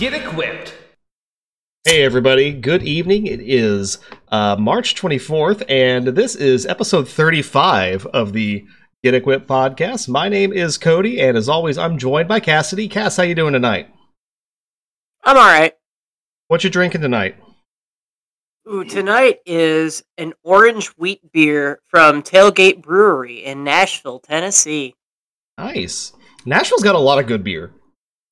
Get equipped. Hey, everybody. Good evening. It is uh, March 24th, and this is episode 35 of the Get Equipped podcast. My name is Cody, and as always, I'm joined by Cassidy. Cass, how you doing tonight? I'm all right. What you drinking tonight? Ooh, tonight is an orange wheat beer from Tailgate Brewery in Nashville, Tennessee. Nice. Nashville's got a lot of good beer.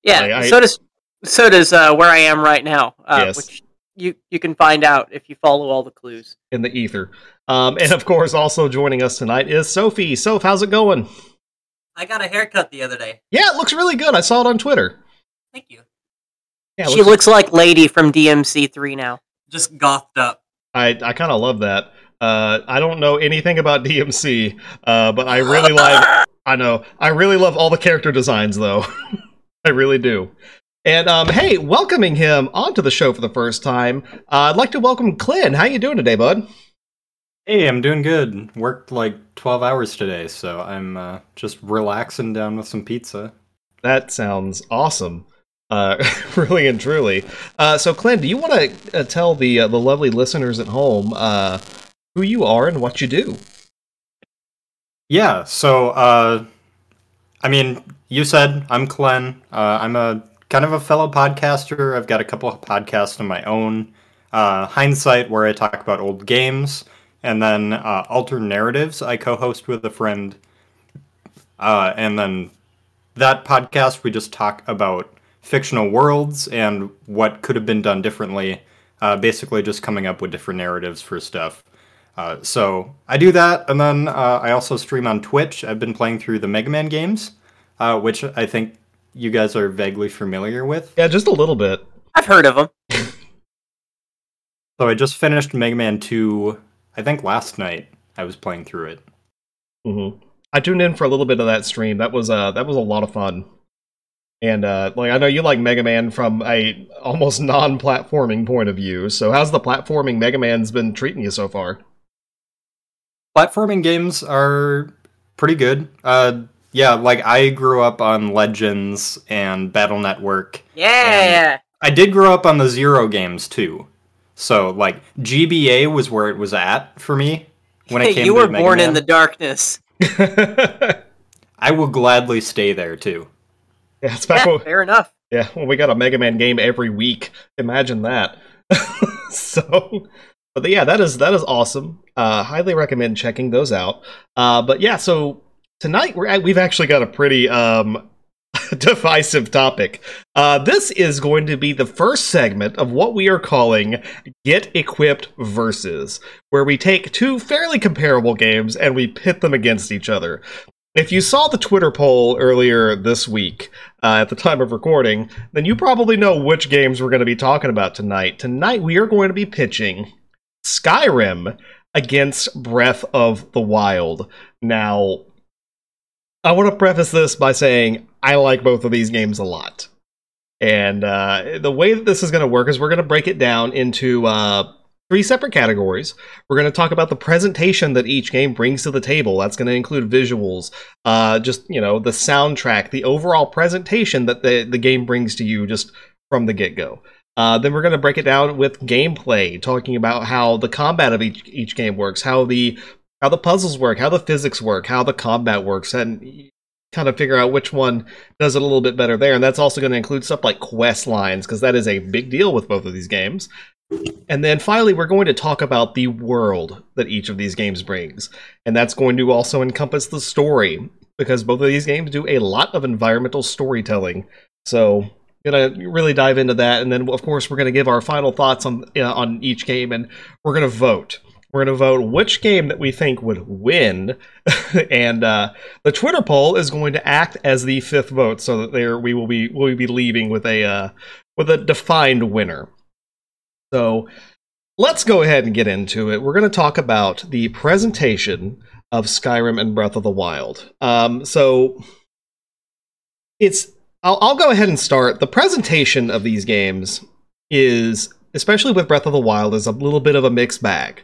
Yeah, I- I- so does so does uh, where I am right now, uh, Yes. which you you can find out if you follow all the clues. in the ether. Um, and of course, also joining us tonight is Sophie. Soph, how's it going? I got a haircut the other day. Yeah, it looks really good. I saw it on Twitter. Thank you. Yeah, it she looks- looks like Lady from DMC3 now. Just gothed up. I I kind of love that. Uh, I don't know anything about DMC, uh, but I really like. I know I really love all the character designs, though. I really do. And um, hey, welcoming him onto the show for the first time, uh, I'd like to welcome Clint. How you doing today, bud? Hey, I'm doing good. Worked like 12 hours today, so I'm uh, just relaxing down with some pizza. That sounds awesome. Uh, really and truly. Uh, so, Clint, do you want to uh, tell the uh, the lovely listeners at home uh, who you are and what you do? Yeah, so, uh, I mean, you said I'm Klen. Uh, I'm a kind of a fellow podcaster. I've got a couple of podcasts of my own. Uh, Hindsight, where I talk about old games, and then uh, Alter Narratives, I co host with a friend. Uh, and then that podcast, we just talk about fictional worlds and what could have been done differently. Uh, basically, just coming up with different narratives for stuff. Uh, so I do that, and then uh, I also stream on Twitch. I've been playing through the Mega Man games, uh, which I think you guys are vaguely familiar with. Yeah, just a little bit. I've heard of them. So I just finished Mega Man 2, I think last night. I was playing through it. Mm-hmm. I tuned in for a little bit of that stream. That was uh that was a lot of fun. And uh like I know you like Mega Man from a almost non-platforming point of view. So how's the platforming Mega Man's been treating you so far? Platforming games are pretty good. Uh, yeah, like I grew up on Legends and Battle Network. Yeah. I did grow up on the Zero games too. So like GBA was where it was at for me when it came you to were Mega born in the darkness. I will gladly stay there too. it's back Yeah, when, fair enough. yeah, when we got a Mega Man game every week. Imagine that. so but yeah, that is that is awesome. Uh highly recommend checking those out. Uh but yeah, so tonight we're at, we've actually got a pretty um divisive topic. Uh, this is going to be the first segment of what we are calling Get Equipped Versus, where we take two fairly comparable games and we pit them against each other. If you saw the Twitter poll earlier this week, uh, at the time of recording, then you probably know which games we're going to be talking about tonight. Tonight, we are going to be pitching Skyrim against Breath of the Wild. Now, I want to preface this by saying I like both of these games a lot. And uh, the way that this is going to work is we're going to break it down into uh, three separate categories. We're going to talk about the presentation that each game brings to the table. That's going to include visuals, uh, just, you know, the soundtrack, the overall presentation that the, the game brings to you just from the get go. Uh, then we're going to break it down with gameplay, talking about how the combat of each, each game works, how the how the puzzles work, how the physics work, how the combat works, and kind of figure out which one does it a little bit better there. And that's also going to include stuff like quest lines, because that is a big deal with both of these games. And then finally, we're going to talk about the world that each of these games brings. And that's going to also encompass the story, because both of these games do a lot of environmental storytelling. So, gonna really dive into that. And then, of course, we're going to give our final thoughts on, uh, on each game, and we're going to vote. We're going to vote which game that we think would win, and uh, the Twitter poll is going to act as the fifth vote, so that there we will be will be leaving with a uh, with a defined winner. So let's go ahead and get into it. We're going to talk about the presentation of Skyrim and Breath of the Wild. Um, so it's I'll, I'll go ahead and start. The presentation of these games is, especially with Breath of the Wild, is a little bit of a mixed bag.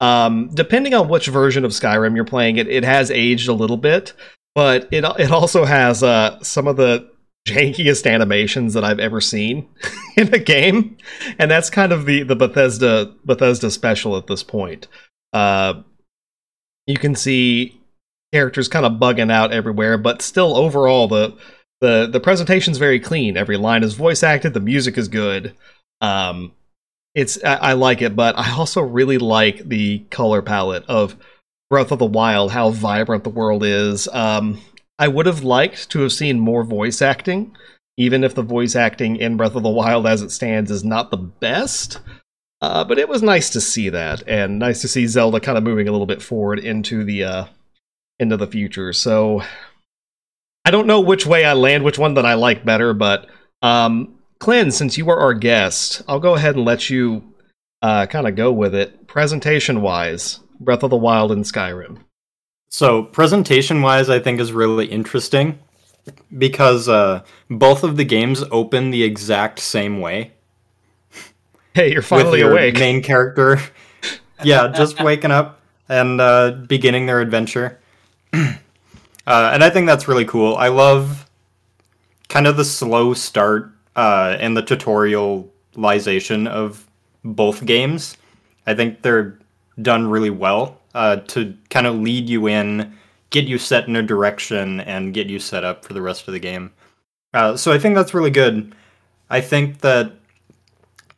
Um, depending on which version of Skyrim you're playing, it, it has aged a little bit, but it it also has uh, some of the jankiest animations that I've ever seen in a game, and that's kind of the the Bethesda Bethesda special at this point. Uh, you can see characters kind of bugging out everywhere, but still overall the the the presentation's very clean. Every line is voice acted. The music is good. Um, it's I, I like it, but I also really like the color palette of Breath of the Wild. How vibrant the world is. Um, I would have liked to have seen more voice acting, even if the voice acting in Breath of the Wild as it stands is not the best. Uh, but it was nice to see that, and nice to see Zelda kind of moving a little bit forward into the uh, into the future. So I don't know which way I land, which one that I like better, but um, Clint, since you are our guest, I'll go ahead and let you uh, kind of go with it. Presentation wise, Breath of the Wild and Skyrim. So presentation wise, I think is really interesting because uh, both of the games open the exact same way. Hey, you're finally your awake. Main character, yeah, just waking up and uh, beginning their adventure. uh, and I think that's really cool. I love kind of the slow start uh, and the tutorialization of both games. I think they're done really well uh, to kind of lead you in, get you set in a direction, and get you set up for the rest of the game. Uh, so I think that's really good. I think that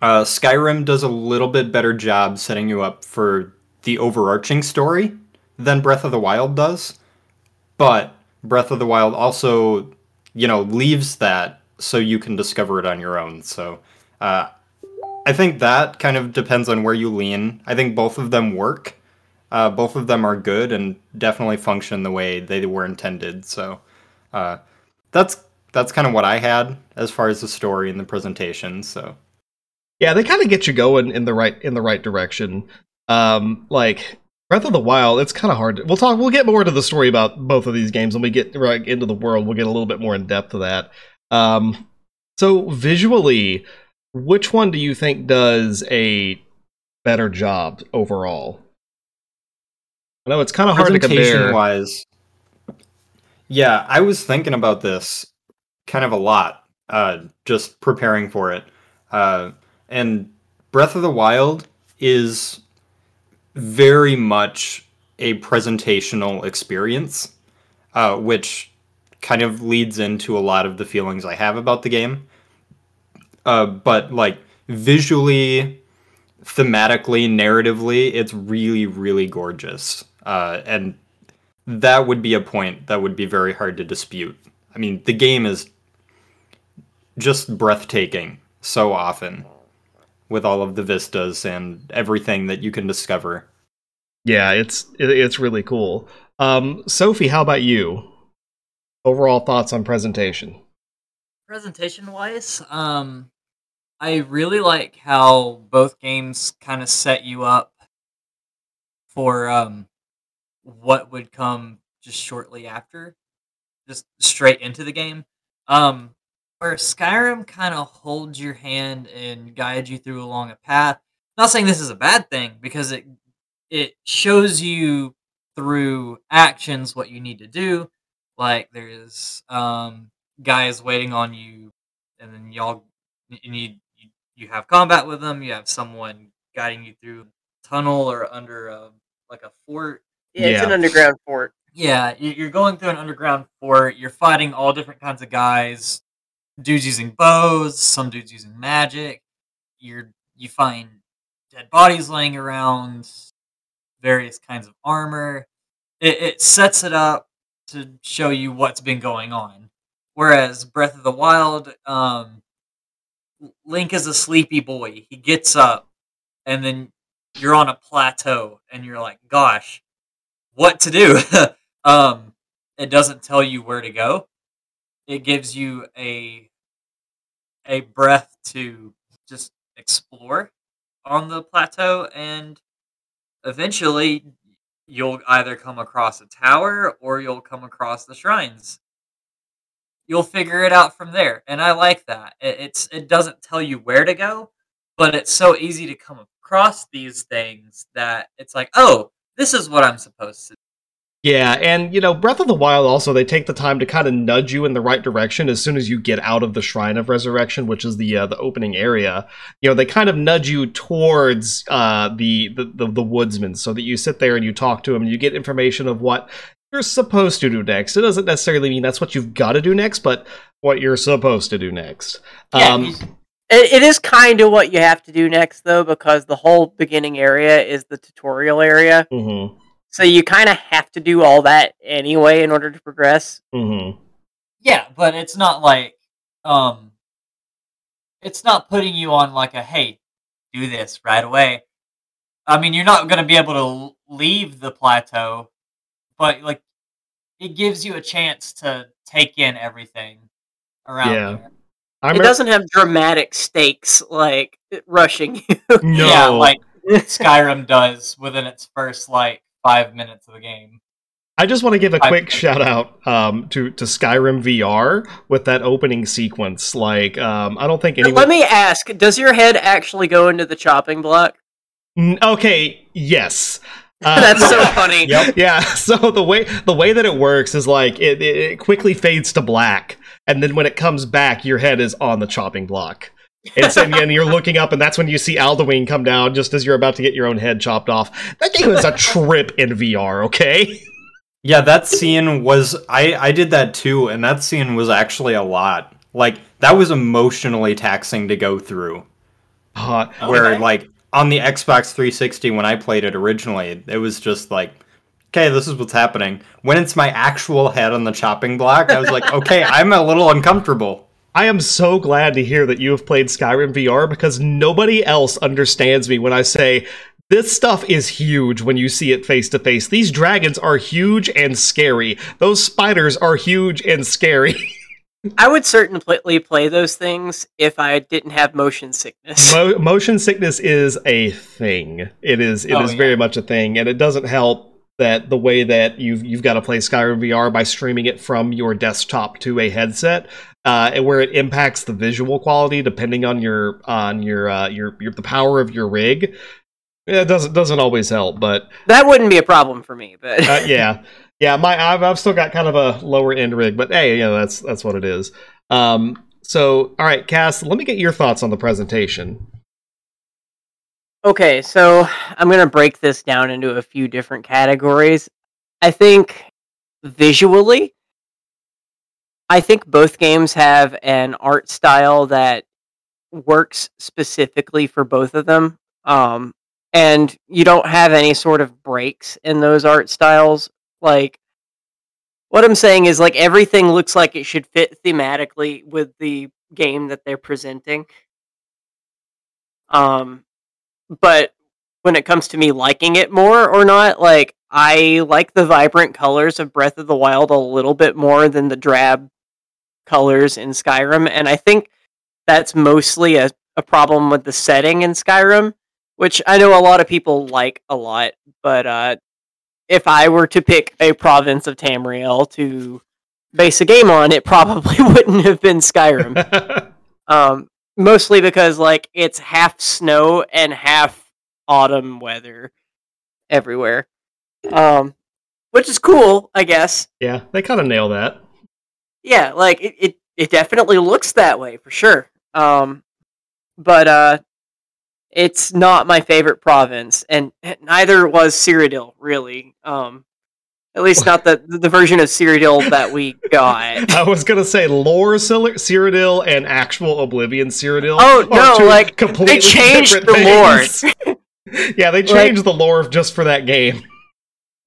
uh, Skyrim does a little bit better job setting you up for the overarching story than Breath of the Wild does, but Breath of the Wild also, you know, leaves that so you can discover it on your own. So uh, I think that kind of depends on where you lean. I think both of them work. Uh, both of them are good and definitely function the way they were intended. So uh, that's that's kind of what I had as far as the story and the presentation. So Yeah, they kind of get you going in the right in the right direction. Um, like Breath of the Wild, it's kind of hard. To, we'll talk. We'll get more into the story about both of these games when we get right into the world. We'll get a little bit more in depth to that. Um, so visually, which one do you think does a better job overall? I know it's kind of hard to compare. wise. Yeah, I was thinking about this kind of a lot, uh, just preparing for it. Uh, and Breath of the Wild is very much a presentational experience, uh, which kind of leads into a lot of the feelings I have about the game. Uh, but like visually, thematically, narratively, it's really, really gorgeous. Uh, and that would be a point that would be very hard to dispute. I mean, the game is just breathtaking so often with all of the vistas and everything that you can discover. Yeah, it's it's really cool. Um, Sophie, how about you? Overall thoughts on presentation? Presentation wise, um, I really like how both games kind of set you up for um, what would come just shortly after, just straight into the game. Um, where Skyrim kind of holds your hand and guides you through along a path. Not saying this is a bad thing because it it shows you through actions what you need to do. Like there's um, guys waiting on you, and then y'all you need you, you have combat with them. You have someone guiding you through a tunnel or under a like a fort. Yeah, it's an underground fort. Yeah, you- you're going through an underground fort. You're fighting all different kinds of guys. Dudes using bows, some dudes using magic. You're you find dead bodies laying around, various kinds of armor. It, it sets it up to show you what's been going on. Whereas Breath of the Wild, um, Link is a sleepy boy. He gets up, and then you're on a plateau, and you're like, "Gosh, what to do?" um, it doesn't tell you where to go. It gives you a a breath to just explore on the plateau, and eventually you'll either come across a tower or you'll come across the shrines. You'll figure it out from there, and I like that. It, it's it doesn't tell you where to go, but it's so easy to come across these things that it's like, oh, this is what I'm supposed to. Yeah, and you know, Breath of the Wild also they take the time to kind of nudge you in the right direction as soon as you get out of the Shrine of Resurrection, which is the uh, the opening area. You know, they kind of nudge you towards uh, the, the the the woodsman, so that you sit there and you talk to him and you get information of what you're supposed to do next. It doesn't necessarily mean that's what you've got to do next, but what you're supposed to do next. Yeah, Um, it, it is kind of what you have to do next, though, because the whole beginning area is the tutorial area. mhm, So you kind of have to do all that anyway in order to progress. mhm. Yeah, but it's not like um it's not putting you on like a hey, do this right away. I mean, you're not going to be able to leave the plateau, but like it gives you a chance to take in everything around Yeah. there. I It doesn't have dramatic stakes like rushing you. no, Yeah, like Skyrim does within its first like 5 minutes of the game. I just want to give a quick shout out um, to to Skyrim VR with that opening sequence. Like, um, I don't think anyone. Let me ask: Does your head actually go into the chopping block? N- okay, yes. Uh, That's so funny. Yep. Yeah, so the way the way that it works is like it, it, it quickly fades to black, and then when it comes back, your head is on the chopping block. It's, and, and you're looking up, and that's when you see Alduin come down just as you're about to get your own head chopped off. That game is a trip in VR, okay? Yeah, that scene was I I did that too, and that scene was actually a lot. Like that was emotionally taxing to go through. Uh, Where Okay. like on the Xbox 360 when I played it originally, it was just like, okay, this is what's happening. When it's my actual head on the chopping block, I was like, okay, I'm a little uncomfortable. I am so glad to hear that you have played Skyrim VR because nobody else understands me when I say this stuff is huge when you see it face to face. These dragons are huge and scary. Those spiders are huge and scary. I would certainly play those things if I didn't have motion sickness. Mo- motion sickness is a thing. It is it oh, is Oh, yeah. very much a thing and it doesn't help that the way that you've you've got to play Skyrim VR by streaming it from your desktop to a headset uh, and where it impacts the visual quality depending on your on your uh, your, your the power of your rig. Yeah, It doesn't doesn't always help, but that wouldn't be a problem for me, but uh, yeah, yeah. My I've, I've still got kind of a lower end rig, but hey, you know that's that's what it is. Um, so all right, Cass, let me get your thoughts on the presentation. Okay, so I'm going to break this down into a few different categories. I think visually, I think both games have an art style that works specifically for both of them. Um, and you don't have any sort of breaks in those art styles. Like, what I'm saying is, like, everything looks like it should fit thematically with the game that they're presenting. Um, but when it comes to me liking it more or not, like I like the vibrant colors of Breath of the Wild a little bit more than the drab colors in Skyrim, and I think that's mostly a, a problem with the setting in Skyrim, which I know a lot of people like a lot, but uh, if I were to pick a province of Tamriel to base a game on, it probably wouldn't have been Skyrim. Um, mostly because like it's half snow and half autumn weather everywhere, um, which is cool, I guess. yeah, they kind of nail that. Yeah, like it, it, it definitely looks that way for sure. Um, but uh, it's not my favorite province, and neither was Cyrodiil really. Um, at least not the the version of Cyrodiil that we got. I was gonna say lore Cyr- Cyrodiil and actual Oblivion Cyrodiil. Oh, no, like, completely they changed the things. yeah, they changed the lore just for that game.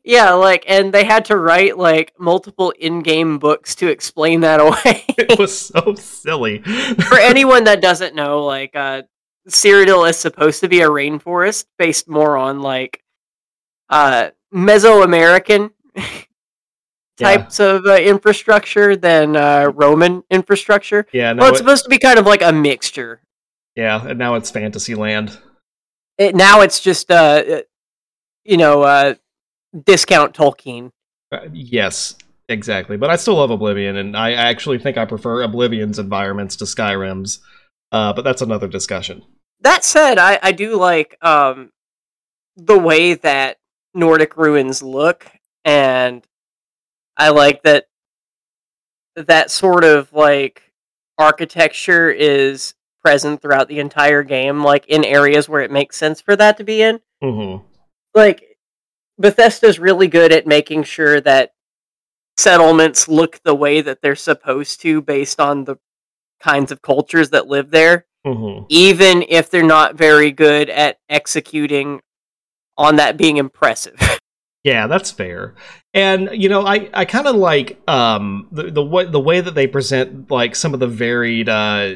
Yeah, like, and they had to write like multiple in-game books to explain that away. It was so silly. For anyone that doesn't know, like, uh, Cyrodiil is supposed to be a rainforest based more on like uh, Mesoamerican Yeah. types of uh, infrastructure than uh, Roman infrastructure. Yeah, Well, it's it- supposed to be kind of like a mixture. yeah, and now it's Fantasyland. It, now it's just, uh, uh, you know, uh, discount Tolkien. Uh, yes, exactly. But I still love Oblivion, and I actually think I prefer Oblivion's environments to Skyrim's. Uh, but that's another discussion. That said, I, I do like um, the way that Nordic ruins look. And I like that that sort of like architecture is present throughout the entire game, like in areas where it makes sense for that to be in. Mm-hmm. Like Bethesda's really good at making sure that settlements look the way that they're supposed to based on the kinds of cultures that live there, Mm-hmm. even if they're not very good at executing on that being impressive. Yeah, that's fair. And you know, I, I kind of like um the the way the way that they present like some of the varied uh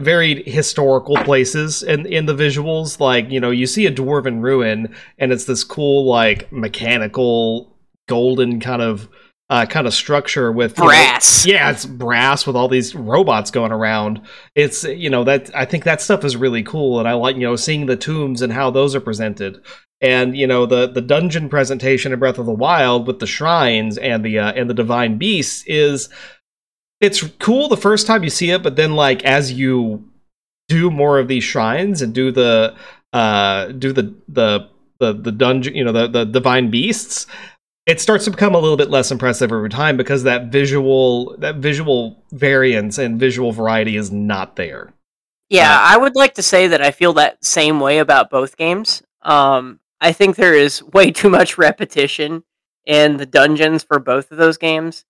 varied historical places in in the visuals. Like you know, you see a dwarven ruin, and it's this cool like mechanical golden kind of uh kind of structure with you know, Brass. yeah, it's brass with all these robots going around. It's you know that I think that stuff is really cool, and I like you know seeing the tombs and how those are presented, and you know the the dungeon presentation in Breath of the Wild with the shrines and the uh, and the divine beasts is it's cool the first time you see it, but then like as you do more of these shrines and do the uh do the the the, the dungeon you know the, the divine beasts it starts to become a little bit less impressive over time because that visual that visual variance and visual variety is not there. Yeah, Uh, I would like to say that I feel that same way about both games. Um, I think there is way too much repetition in the dungeons for both of those games.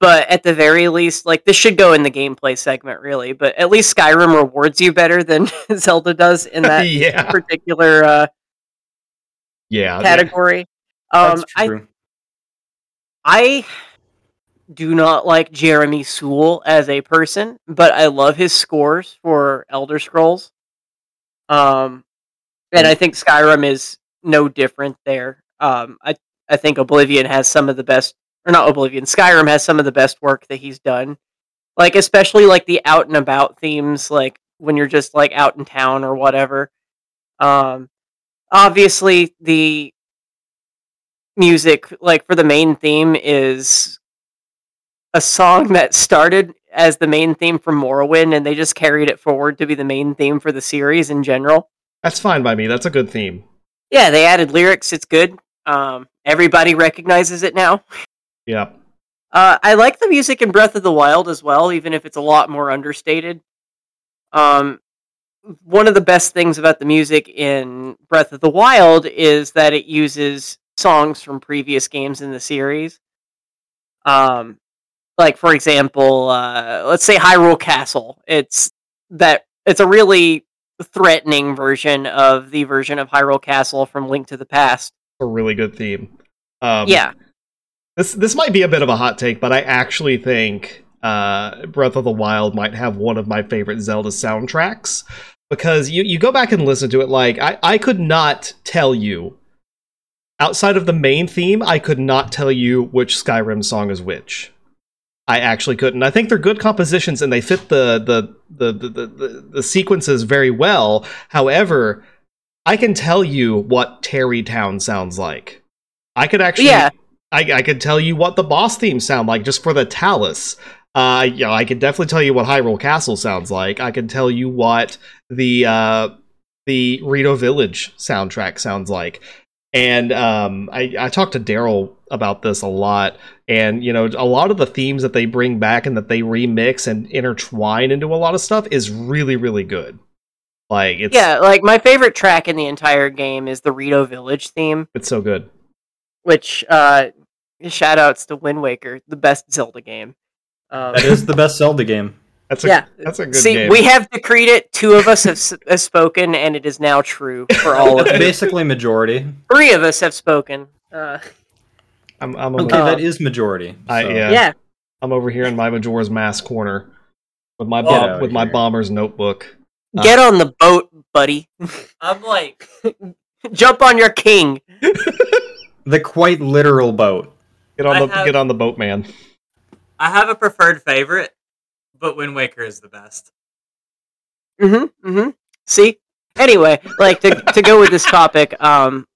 But at the very least, like this should go in the gameplay segment, really. But at least Skyrim rewards you better than Zelda does in that yeah, particular uh, yeah. category. Um, That's I. I do not like Jeremy Soule as a person, but I love his scores for Elder Scrolls. Um, and I think Skyrim is no different there. Um, I I think Oblivion has some of the best, or not Oblivion. Skyrim has some of the best work that he's done. Like especially like the out and about themes, like when you're just like out in town or whatever. Um, obviously the music like for the main theme is a song that started as the main theme from Morrowind and they just carried it forward to be the main theme for the series in general. That's fine by me. That's a good theme. Yeah, they added lyrics, it's good. Um everybody recognizes it now. Yeah. Uh I like the music in Breath of the Wild as well, even if it's a lot more understated. Um one of the best things about the music in Breath of the Wild is that it uses songs from previous games in the series. Um, like for example, uh, let's say Hyrule Castle. It's that it's a really threatening version of the version of Hyrule Castle from Link to the Past. A really good theme. Um, yeah, This this might be a bit of a hot take, but I actually think uh, Breath of the Wild might have one of my favorite Zelda soundtracks because you you go back and listen to it. Like I I could not tell you outside of the main theme, I could not tell you which Skyrim song is which. I actually couldn't. I think they're good compositions and they fit the the the the, the, the, the sequences very well. However, I can tell you what Tarrey Town sounds like. I could actually Yeah. I, I could tell you what the boss themes sound like just for the Talus. Uh, you know, I could definitely tell you what Hyrule Castle sounds like. I can tell you what the uh, the Rito Village soundtrack sounds like. And um, I, I talked to Daryl about this a lot. And, you know, a lot of the themes that they bring back and that they remix and intertwine into a lot of stuff is really, really good. Like, it's, yeah. Like my favorite track in the entire game is the Rito Village theme, it's so good. which uh, shout outs to Wind Waker, the best Zelda game. Um, That is the best Zelda game. That's a, yeah. that's a good See, game. we have decreed it. Two of us have, s- have spoken, and it is now true for all of That's us. basically majority. Three of us have spoken. Uh, I'm, I'm, Okay, Uh, that is majority. I- so- yeah. yeah. I'm over here in my Majora's Mask corner with my Get bomb, outta with my bomber's notebook. Uh, Get on the boat, buddy. I'm like, Jump on your king. The quite literal boat. Get on I the have- get on the boat, man. I have a preferred favorite, but Wind Waker is the best. Mm-hmm. Mm-hmm. See? Anyway, like to to go with this topic, um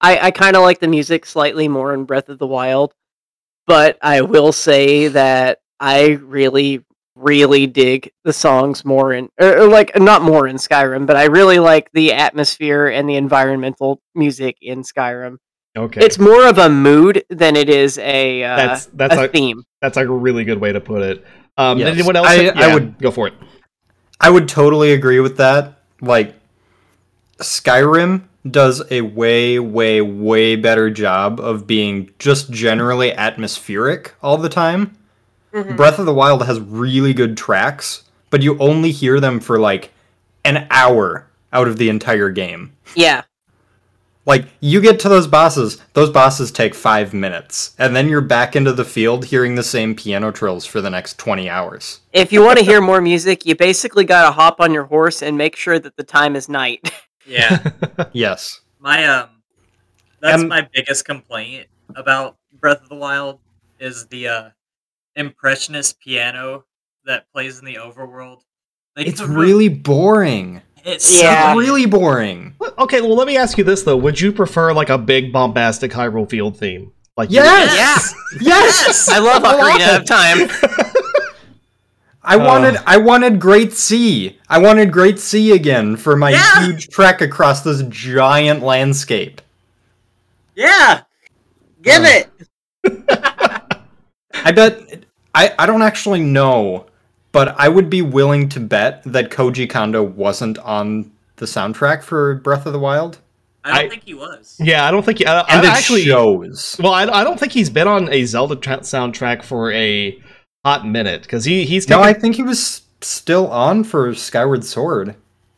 I, I kinda like the music slightly more in Breath of the Wild, but I will say that I really, really dig the songs more in or, or like not more in Skyrim, but I really like the atmosphere and the environmental music in Skyrim. Okay, It's more of a mood than it is a uh, that's that's a a, theme. that's like a really good way to put it. Um, Yes. anyone else? I- yeah, I would- go for it. I would totally agree with that. Like Skyrim does a way, way, way better job of being just generally atmospheric all the time. Mhm. Breath of the Wild has really good tracks, but you only hear them for like an hour out of the entire game. Yeah, Like you get to those bosses, those bosses take 5 minutes, and then you're back into the field hearing the same piano trills for the next 20 hours. if you want to hear more music, you basically got to hop on your horse and make sure that the time is night. Yeah, Yes. my um, that's Um, my biggest complaint about Breath of the Wild is the uh, impressionist piano that plays in the overworld. Like, It's really boring. It's Yeah. Really boring. Okay, well, let me ask you this though: Would you prefer like a big bombastic Hyrule Field theme? Like you- Yes. Yes. I love Ocarina of Time. I wanted I wanted Great Sea. I wanted Great Sea again for my Yeah. huge trek across this giant landscape. yeah. Give Oh. it. I bet I, I don't actually know, but I would be willing to bet that Koji Kondo wasn't on the soundtrack for Breath of the Wild. I don't I- think he was. yeah, I don't think. I, And I it actually. shows. Well, I, I don't think he's been on a Zelda tra- soundtrack for a hot minute because he he's No, I think he was still on for Skyward Sword.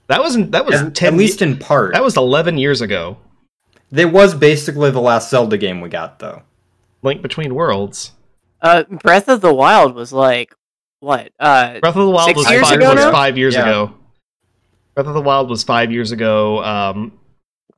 that wasn't. that was At, ten at least in part. that was eleven years ago. There was basically the last Zelda game we got though. Link Between Worlds. Uh, Breath of the Wild was like what? Uh, Breath of the Wild Six was, years five, ago was five years Yeah. ago. Breath of the Wild was five years ago. Um,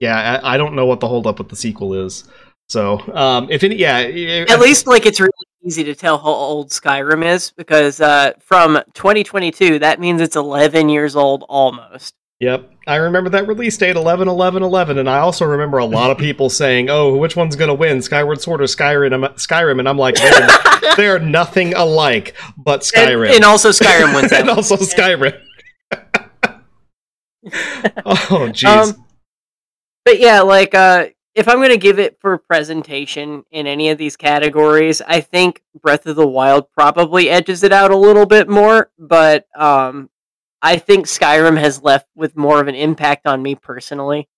yeah, I, I don't know what the holdup with the sequel is. So, um, if any, yeah, at least like it's really easy to tell how old Skyrim is because uh, from 2022, that means it's 11 years old almost. Yep. I remember that release date 11 11 11 and I also remember a lot of people saying, "Oh, which one's going to win, Skyward Sword or Skyrim?" Skyrim and I'm like, "They're, they're nothing alike but Skyrim." And, and also Skyrim wins it. and also Skyrim. oh jeez. Um, but yeah, like uh, if I'm gonna give it for presentation in any of these categories, I think Breath of the Wild probably edges it out a little bit more. But um, I think Skyrim has left with more of an impact on me personally.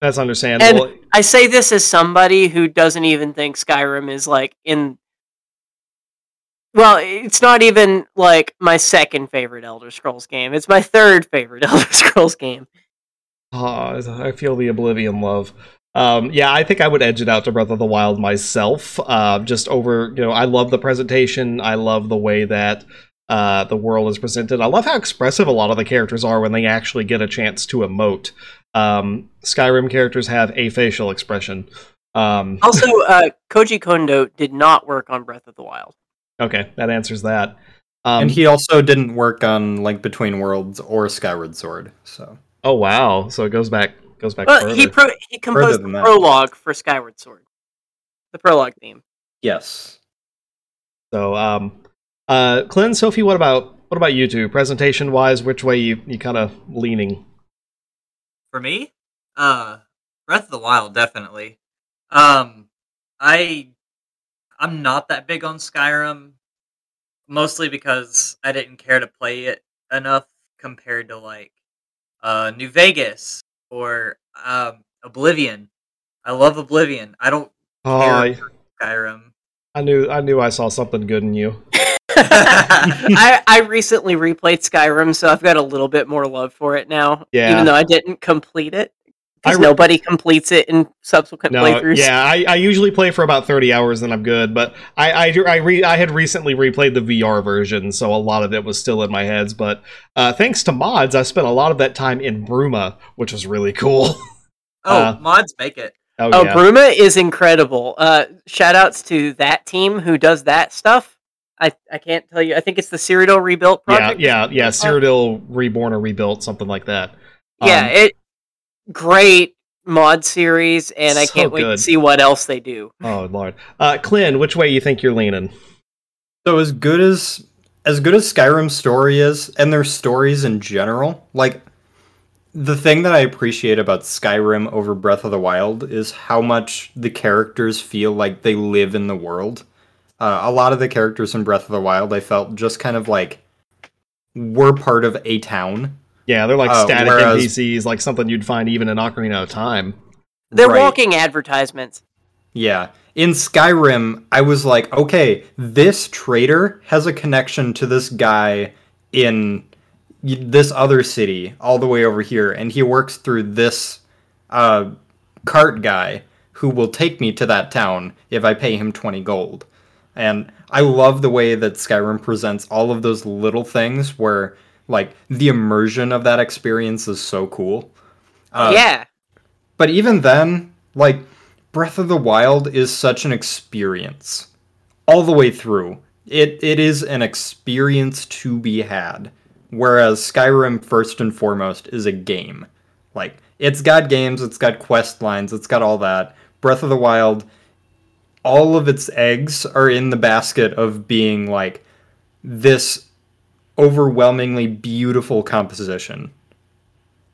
That's understandable. I say this as somebody who doesn't even think Skyrim is like in. Well, it's not even like my second favorite Elder Scrolls game. It's my third favorite Elder Scrolls game. Oh, I feel the Oblivion love. Um, yeah, I think I would edge it out to Breath of the Wild myself. Uh, just over, you know, I love the presentation. I love the way that uh, the world is presented. I love how expressive a lot of the characters are when they actually get a chance to emote. Um, Skyrim characters have a facial expression. Um, Also, uh, Koji Kondo did not work on Breath of the Wild. okay, that answers that. Um, and he also didn't work on Link Between Worlds or Skyward Sword. So oh wow, so it goes back goes back Well, further. he pro- he composed the than that. prologue for Skyward Sword, the prologue theme. yes, So, um, uh, Clint, Sophie, what about what about you two? Presentation wise, which way you you kind of leaning? For me, uh, Breath of the Wild definitely. Um, I I'm not that big on Skyrim, mostly because I didn't care to play it enough compared to like uh New Vegas or um Oblivion. I love Oblivion. I don't Oh, care I, Skyrim. I knew I knew I saw something good in you. I, I recently replayed Skyrim, so I've got a little bit more love for it now. Yeah. Even though I didn't complete it. Because re- nobody completes it in subsequent No, playthroughs. yeah, I, I usually play for about thirty hours, and I'm good. But I I I, re, I had recently replayed the VR version, so a lot of it was still in my heads. But uh, thanks to mods, I spent a lot of that time in Bruma, which was really cool. Oh, Uh, mods make it. oh, Oh, yeah. Bruma is incredible. Uh, shout outs to that team who does that stuff. I, I can't tell you. I think it's the Cyrodiil Rebuilt yeah, project. yeah, yeah. yeah. Cyrodiil reborn or rebuilt, something like that. Yeah, Um, it great mod series, and I So can't wait good. to see what else they do. Oh lord, uh, Clint, which way you think you're leaning? so as good as as good as Skyrim's story is, and their stories in general, like the thing that I appreciate about Skyrim over Breath of the Wild is how much the characters feel like they live in the world. Uh, a lot of the characters in Breath of the Wild, I felt just kind of like were part of a town. Yeah, they're like Uh, static whereas- NPCs, like something you'd find even in Ocarina of Time. They're Right. walking advertisements. Yeah. In Skyrim, I was like, okay, this trader has a connection to this guy in this other city all the way over here, and he works through this uh, cart guy who will take me to that town if I pay him 20 gold. And I love the way that Skyrim presents all of those little things where, like, the immersion of that experience is so cool. Uh, yeah. but even then, like Breath of the Wild is such an experience all the way through. It it is an experience to be had. Whereas Skyrim first and foremost is a game. Like it's got games, it's got quest lines, it's got all that. Breath of the Wild all of its eggs are in the basket of being like this overwhelmingly beautiful composition.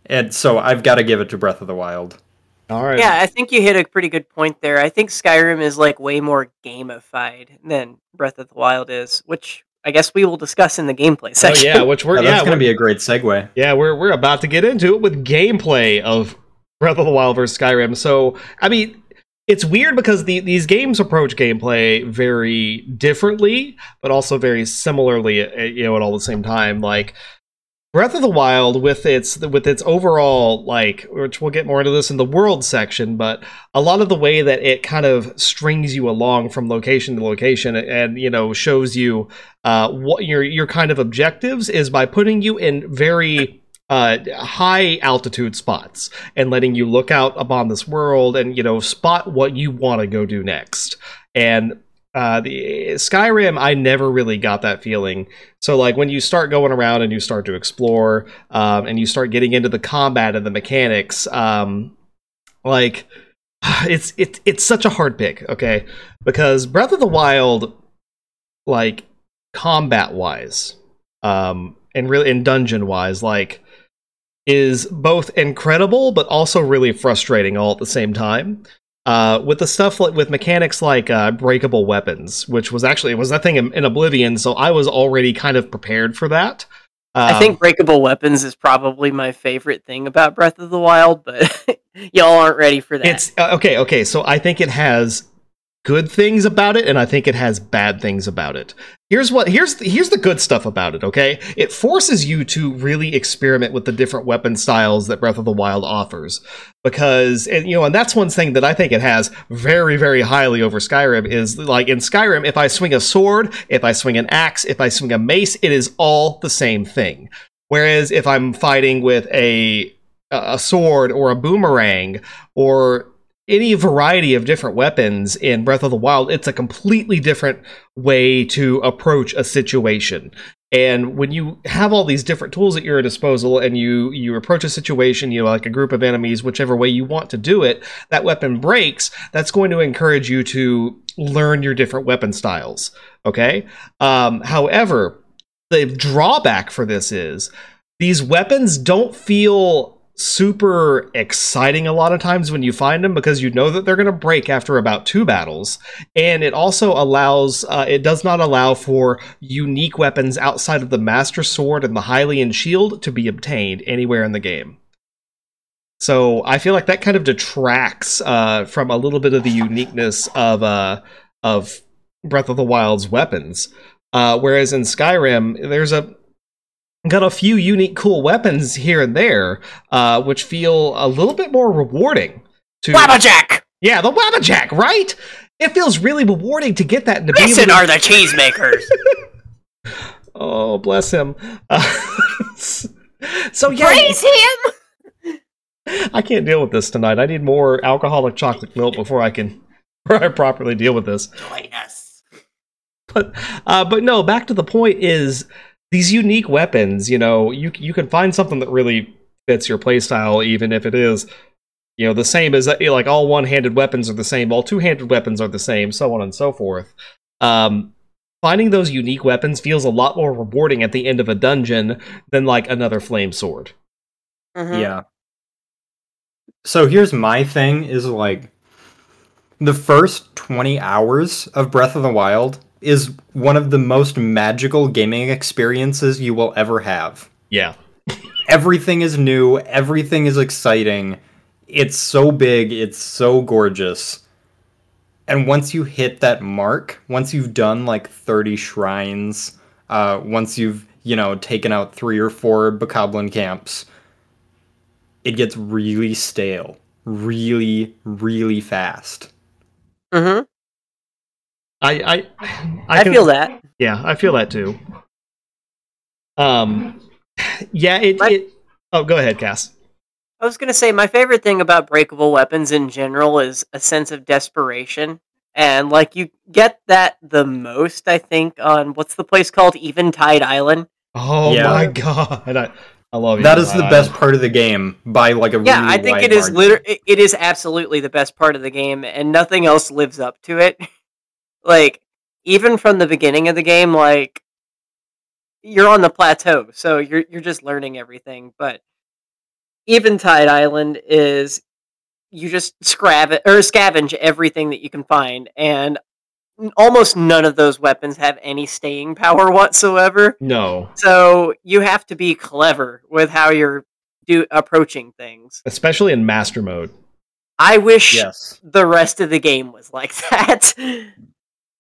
And so I've got to give it to Breath of the Wild. All right. Yeah, I think you hit a pretty good point there. I think Skyrim is like way more gamified than Breath of the Wild is, which I guess we will discuss in the gameplay oh, section. Oh, yeah, which we're Oh, yeah, that's going to be a great segue. yeah, we're we're about to get into it with gameplay of Breath of the Wild versus Skyrim. So, I mean, it's weird because the, these games approach gameplay very differently, but also very similarly, uh, you know, at all the same time. Like Breath of the Wild, with its with its overall like, which we'll get more into this in the world section, but a lot of the way that it kind of strings you along from location to location, and you know, shows you uh, what your your kind of objectives is by putting you in very uh, high altitude spots and letting you look out upon this world and you know spot what you want to go do next. And uh, the Skyrim, I never really got that feeling. So like when you start going around and you start to explore, um, and you start getting into the combat and the mechanics, um, like it's it, it's such a hard pick, okay? Because Breath of the Wild, like combat wise, um, and really in dungeon wise, like is both incredible but also really frustrating all at the same time. Uh, with the stuff like with mechanics like uh, breakable weapons, which was actually it was that thing in, in Oblivion, so I was already kind of prepared for that. I Um, think breakable weapons is probably my favorite thing about Breath of the Wild, but y'all aren't ready for that. It's uh, okay, okay. So I think it has good things about it, and I think it has bad things about it. Here's what here's here's the good stuff about it. Okay, it forces you to really experiment with the different weapon styles that Breath of the Wild offers, because and you know, and that's one thing that I think it has very very highly over Skyrim is like in Skyrim, if I swing a sword, if I swing an axe, if I swing a mace, it is all the same thing. Whereas if I'm fighting with a a sword or a boomerang or any variety of different weapons in Breath of the Wild, it's a completely different way to approach a situation. And when you have all these different tools at your disposal and you you approach a situation, you know, like a group of enemies, whichever way you want to do it, that weapon breaks, that's going to encourage you to learn your different weapon styles. Okay? Um, however, the drawback for this is these weapons don't feel super exciting a lot of times when you find them because you know that they're going to break after about two battles. And it also allows uh, it does not allow for unique weapons outside of the master sword and the hylian shield to be obtained anywhere in the game. So i feel like that kind of detracts uh, from a little bit of the uniqueness of uh, of breath of the wild's weapons. Uh, whereas in skyrim there's a got a few unique cool weapons here and there uh, which feel a little bit more rewarding to Wabbajack! yeah the wabbajack right it feels really rewarding to get that and to be able Listen to- are the cheesemakers! oh bless him uh, so yeah Praise him! i can't deal with this tonight i need more alcoholic chocolate milk before i can before i properly deal with this Join us. but uh, but no back to the point is these unique weapons you know you you can find something that really fits your playstyle even if it is you know the same as like all one-handed weapons are the same all two-handed weapons are the same so on and so forth um finding those unique weapons feels a lot more rewarding at the end of a dungeon than like another flame sword Mhm. Yeah. So here's my thing is like the first 20 hours of Breath of the Wild is one of the most magical gaming experiences you will ever have. Yeah. Everything is new, everything is exciting. It's so big, it's so gorgeous. And once you hit that mark, once you've done like 30 shrines, uh, once you've, you know, taken out three or four Bokoblin camps, it gets really stale, really, really fast. Mhm. I I I, I, can- feel that. Yeah, I feel that too. Um, yeah, it. My- it oh, go ahead, Cass. I was gonna say my favorite thing about breakable weapons in general is a sense of desperation, and like you get that the most, I think, on what's the place called Eventide Island. Oh Yeah. my god, I, I love you. That is the best part of the game by like a Yeah, really I think wide it is margin. liter- it is absolutely the best part of the game, and nothing else lives up to it. like even from the beginning of the game, like you're on the plateau, so you're you're just learning everything. But Eventide Island is you just scrav or scavenge everything that you can find, and almost none of those weapons have any staying power whatsoever. No, So you have to be clever with how you're do approaching things. especially in master mode. I wish Yes. the rest of the game was like that.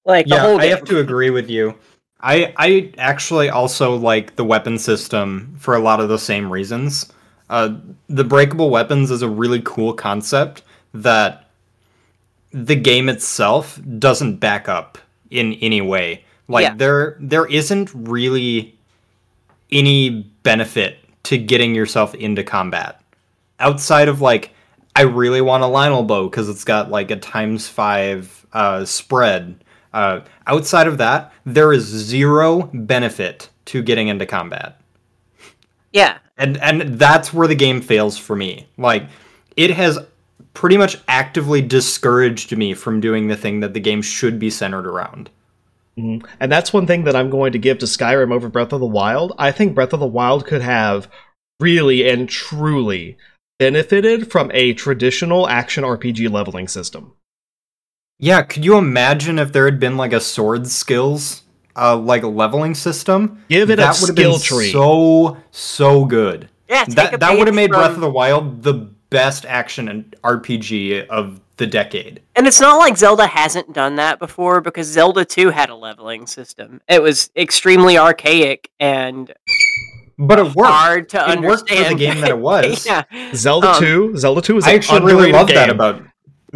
Like yeah, I have to agree with you. I I actually also like the weapon system for a lot of the same reasons. Uh, the breakable weapons is a really cool concept that the game itself doesn't back up in any way. Like Yeah. there there isn't really any benefit to getting yourself into combat outside of like I really want a Lynel bow because it's got like a times five uh, spread. Uh, outside of that, there is zero benefit to getting into combat, yeah. and and that's where the game fails for me. Like it has pretty much actively discouraged me from doing the thing that the game should be centered around. Mhm. And that's one thing that I'm going to give to Skyrim over Breath of the Wild. I think Breath of the Wild could have really and truly benefited from a traditional action RPG leveling system. Yeah, could you imagine if there had been like a sword skills uh like leveling system? Give it a that would have skill been tree. so so good. Yeah, take a that that would have page made Breath of the Wild the best action and RPG of the decade. And it's not like Zelda hasn't done that before because Zelda 2 had a leveling system. It was extremely archaic and But it worked. hard to It understand. worked for the game that it was. yeah. Zelda Um, 2, Zelda 2 is I actually really love that about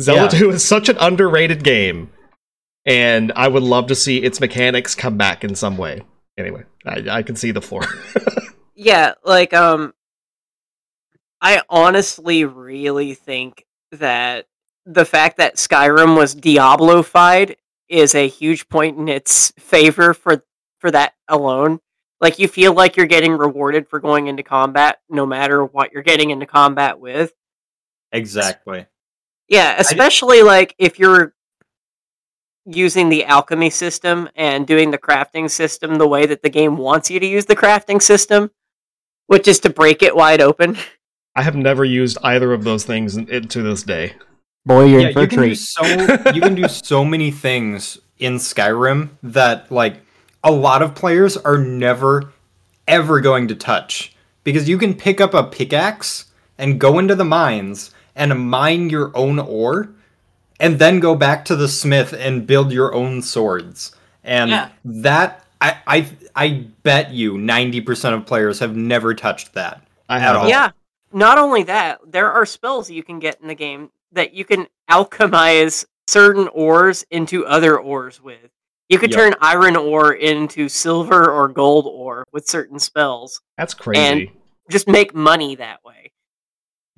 Zelda yeah. 2 is such an underrated game, and I would love to see its mechanics come back in some way. Anyway, I, I can see the floor. Yeah, like um I honestly really think that the fact that Skyrim was Diablo-fied is a huge point in its favor for for that alone. Like you feel like you're getting rewarded for going into combat no matter what you're getting into combat with. exactly. Yeah, especially like if you're using the alchemy system and doing the crafting system the way that the game wants you to use the crafting system, which is to break it wide open. I have never used either of those things in, in- to this day. Boy, you're Yeah, in for you a can do treat. so you can do so many things in Skyrim that like a lot of players are never ever going to touch because you can pick up a pickaxe and go into the mines and mine your own ore and then go back to the smith and build your own swords. And Yeah. that I I I bet you 90% of players have never touched that. I At have all. Yeah. Not only that, there are spells you can get in the game that you can alchemize certain ores into other ores with. You could Yep. turn iron ore into silver or gold ore with certain spells. That's crazy. And just make money that way.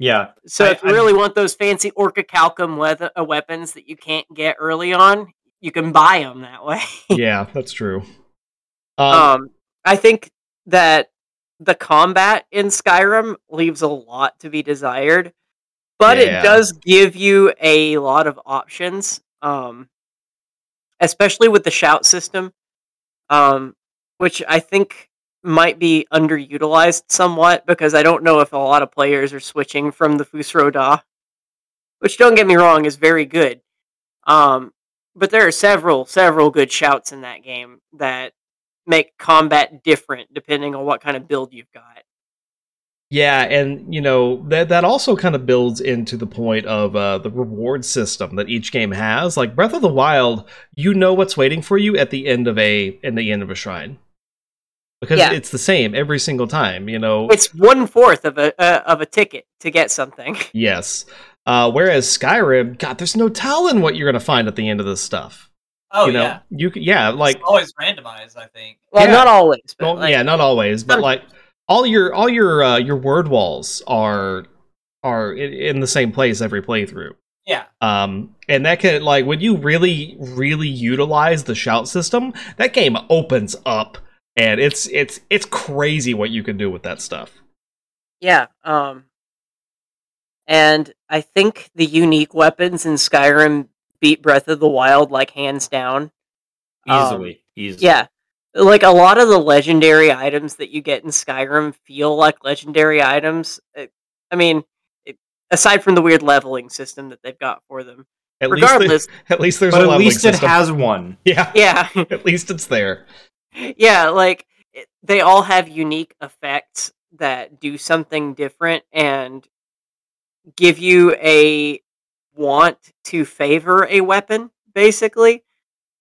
Yeah. So I- if you I- really want those fancy orichalcum weather, uh, weapons that you can't get early on, you can buy them that way. yeah, that's true. Um, um, I think that the combat in Skyrim leaves a lot to be desired, but Yeah. it does give you a lot of options. Um, especially with the shout system, um, which I think might be underutilized somewhat because I don't know if a lot of players are switching from the Fus Ro Dah, which don't get me wrong is very good. Um, but there are several several good shouts in that game that make combat different depending on what kind of build you've got. Yeah, and you know that that also kind of builds into the point of uh, the reward system that each game has. Like Breath of the Wild, you know what's waiting for you at the end of a in the end of a shrine because Yeah. it's the same every single time. You know, It's one fourth of a uh, of a ticket to get something. yes. Uh, whereas Skyrim, God, there's no telling what you're gonna find at the end of this stuff. Oh you know, yeah, you yeah, like it's always randomized. I think. Well, Yeah. not always, but Well, like, yeah, not always, but like all your all your uh, your word walls are are in, in the same place every playthrough. Yeah. Um, and that can like when you really really utilize the shout system, that game opens up, and it's it's it's crazy what you can do with that stuff. Yeah. Um, and I think the unique weapons in Skyrim beat Breath of the Wild like hands down. Um, Easily, easily. Yeah. Like a lot of the legendary items that you get in Skyrim feel like legendary items. Uh, I mean, it, aside from the weird leveling system that they've got for them. At Regardless, least there- at least there's but a at leveling least it system. has one. yeah, yeah. at least it's there. Yeah, like it, they all have unique effects that do something different and give you a want to favor a weapon, basically.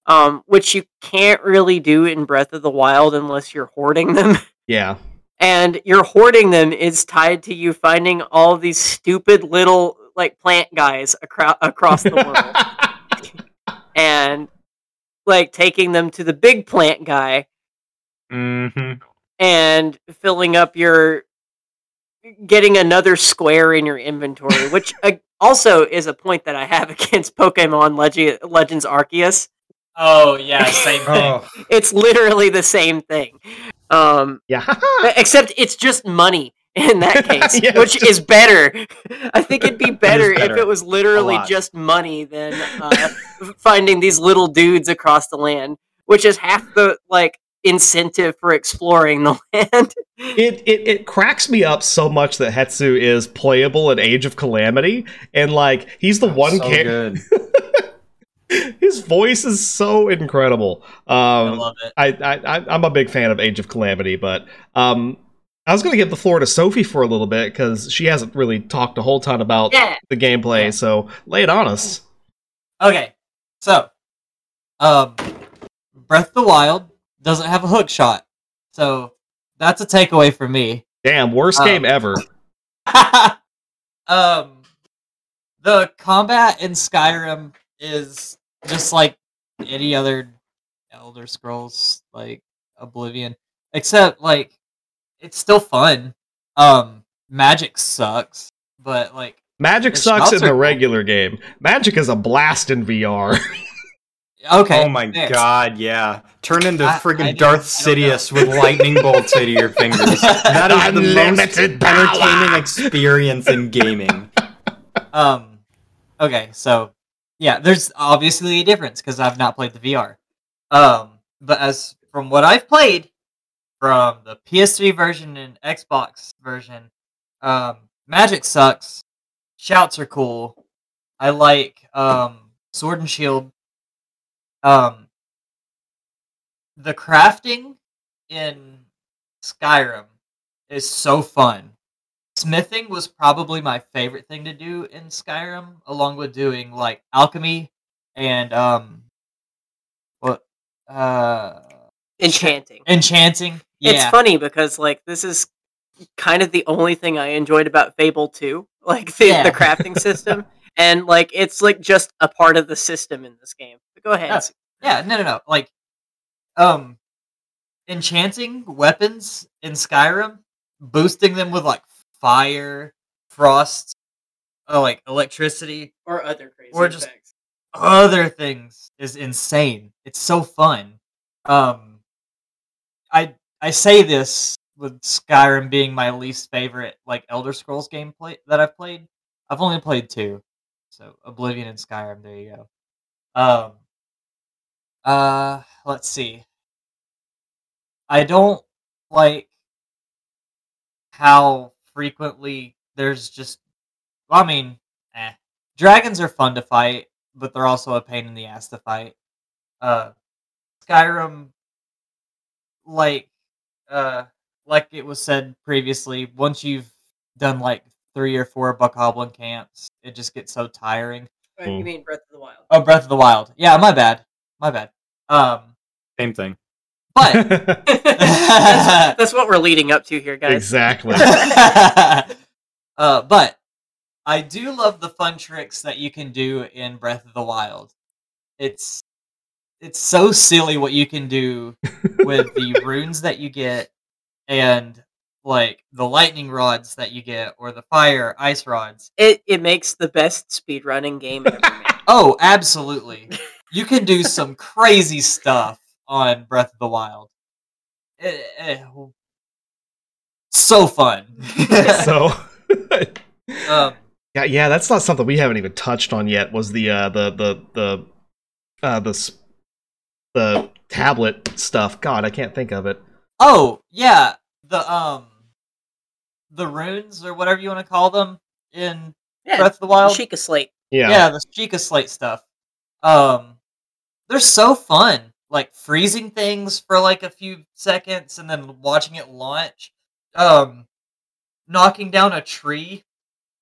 Um, which you can't really do in Breath of the Wild unless you're hoarding them. Yeah, and your hoarding them is tied to you finding all these stupid little like plant guys acro- across the world and like taking them to the big plant guy hmm and filling up your getting another square in your inventory which uh, also is a point that i have against pokemon Leg- legends arceus. Oh yeah, same thing. Oh, it's literally the same thing. Um yeah. except it's just money in that case Yeah, which just- is better i think it'd be better, better. if it was literally just money than uh, finding these little dudes across the land which is half the like incentive for exploring the land It, it it cracks me up so much that Hestu is playable in Age of Calamity, and like he's the one so character. His voice is so incredible. I Um, love it. I, I I I'm a big fan of Age of Calamity, but um, I was gonna give the floor to Sophie for a little bit because she hasn't really talked a whole ton about yeah the gameplay. Yeah. So lay it on us. Okay, so um, Breath of the Wild doesn't have a hook shot, so that's a takeaway for me. Damn, worst Oh. game ever. um, the combat in Skyrim is just like any other Elder Scrolls, like Oblivion, except like it's still fun. Um, magic sucks, but like Magic sucks in the are cool. regular game. Magic is a blast in VR. okay. Oh my fair. god, yeah. Turn into I- I friggin' don't- Darth I don't know. Sidious with lightning bolts out of your fingers. That is the most Unlimited power. entertaining experience in gaming. Um, okay, so yeah, there's obviously a difference because I've not played the VR. Um, but as from what I've played from the PS3 version and Xbox version, um, Magic sucks. Shouts are cool. I like um Sword and Shield. Um, the crafting in Skyrim is so fun. Smithing was probably my favorite thing to do in Skyrim, along with doing like alchemy and um, what uh, enchanting enchanting. Yeah, It's funny because like this is kind of the only thing I enjoyed about Fable 2, like the, Yeah. the crafting system, and like it's like just a part of the system in this game. But go ahead. Yeah. Yeah, no, no, no. Like, um, enchanting weapons in Skyrim, boosting them with like fire, frost, uh, like electricity, Or other crazy Or just- effects. other things is insane. It's so fun. Um, I I say this with Skyrim being my least favorite like Elder Scrolls game play that I've played. I've only played two, so Oblivion and Skyrim. There you go. Um, uh, let's see. I don't like how frequently there's just. Well, I mean, eh. Dragons are fun to fight, but they're also a pain in the ass to fight. Uh, Skyrim, like, uh, like it was said previously, once you've done like three or four Bokoblin camps, it just gets so tiring. Right, Mm. You mean Breath of the Wild? Oh, Breath of the Wild. Yeah, my bad. My bad. Um, Same thing. but that's, that's what we're leading up to here, guys. exactly. uh, but I do love the fun tricks that you can do in Breath of the Wild. It's it's so silly what you can do with the runes that you get and like the lightning rods that you get or the fire ice rods. It it makes the best speedrunning game ever made. Oh, absolutely. You can do some crazy stuff on Breath of the Wild. Eh, eh, so fun. so um, yeah, yeah, that's not something we haven't even touched on yet. Was the uh, the the the uh, the s- the tablet stuff? God, I can't think of it. oh yeah, the um, the runes or whatever you want to call them in Yeah, Breath of the Wild. Sheikah Slate. Yeah, yeah, the Sheikah Slate stuff. Um, they're so fun. Like freezing things for like a few seconds and then watching it launch. Um, knocking down a tree,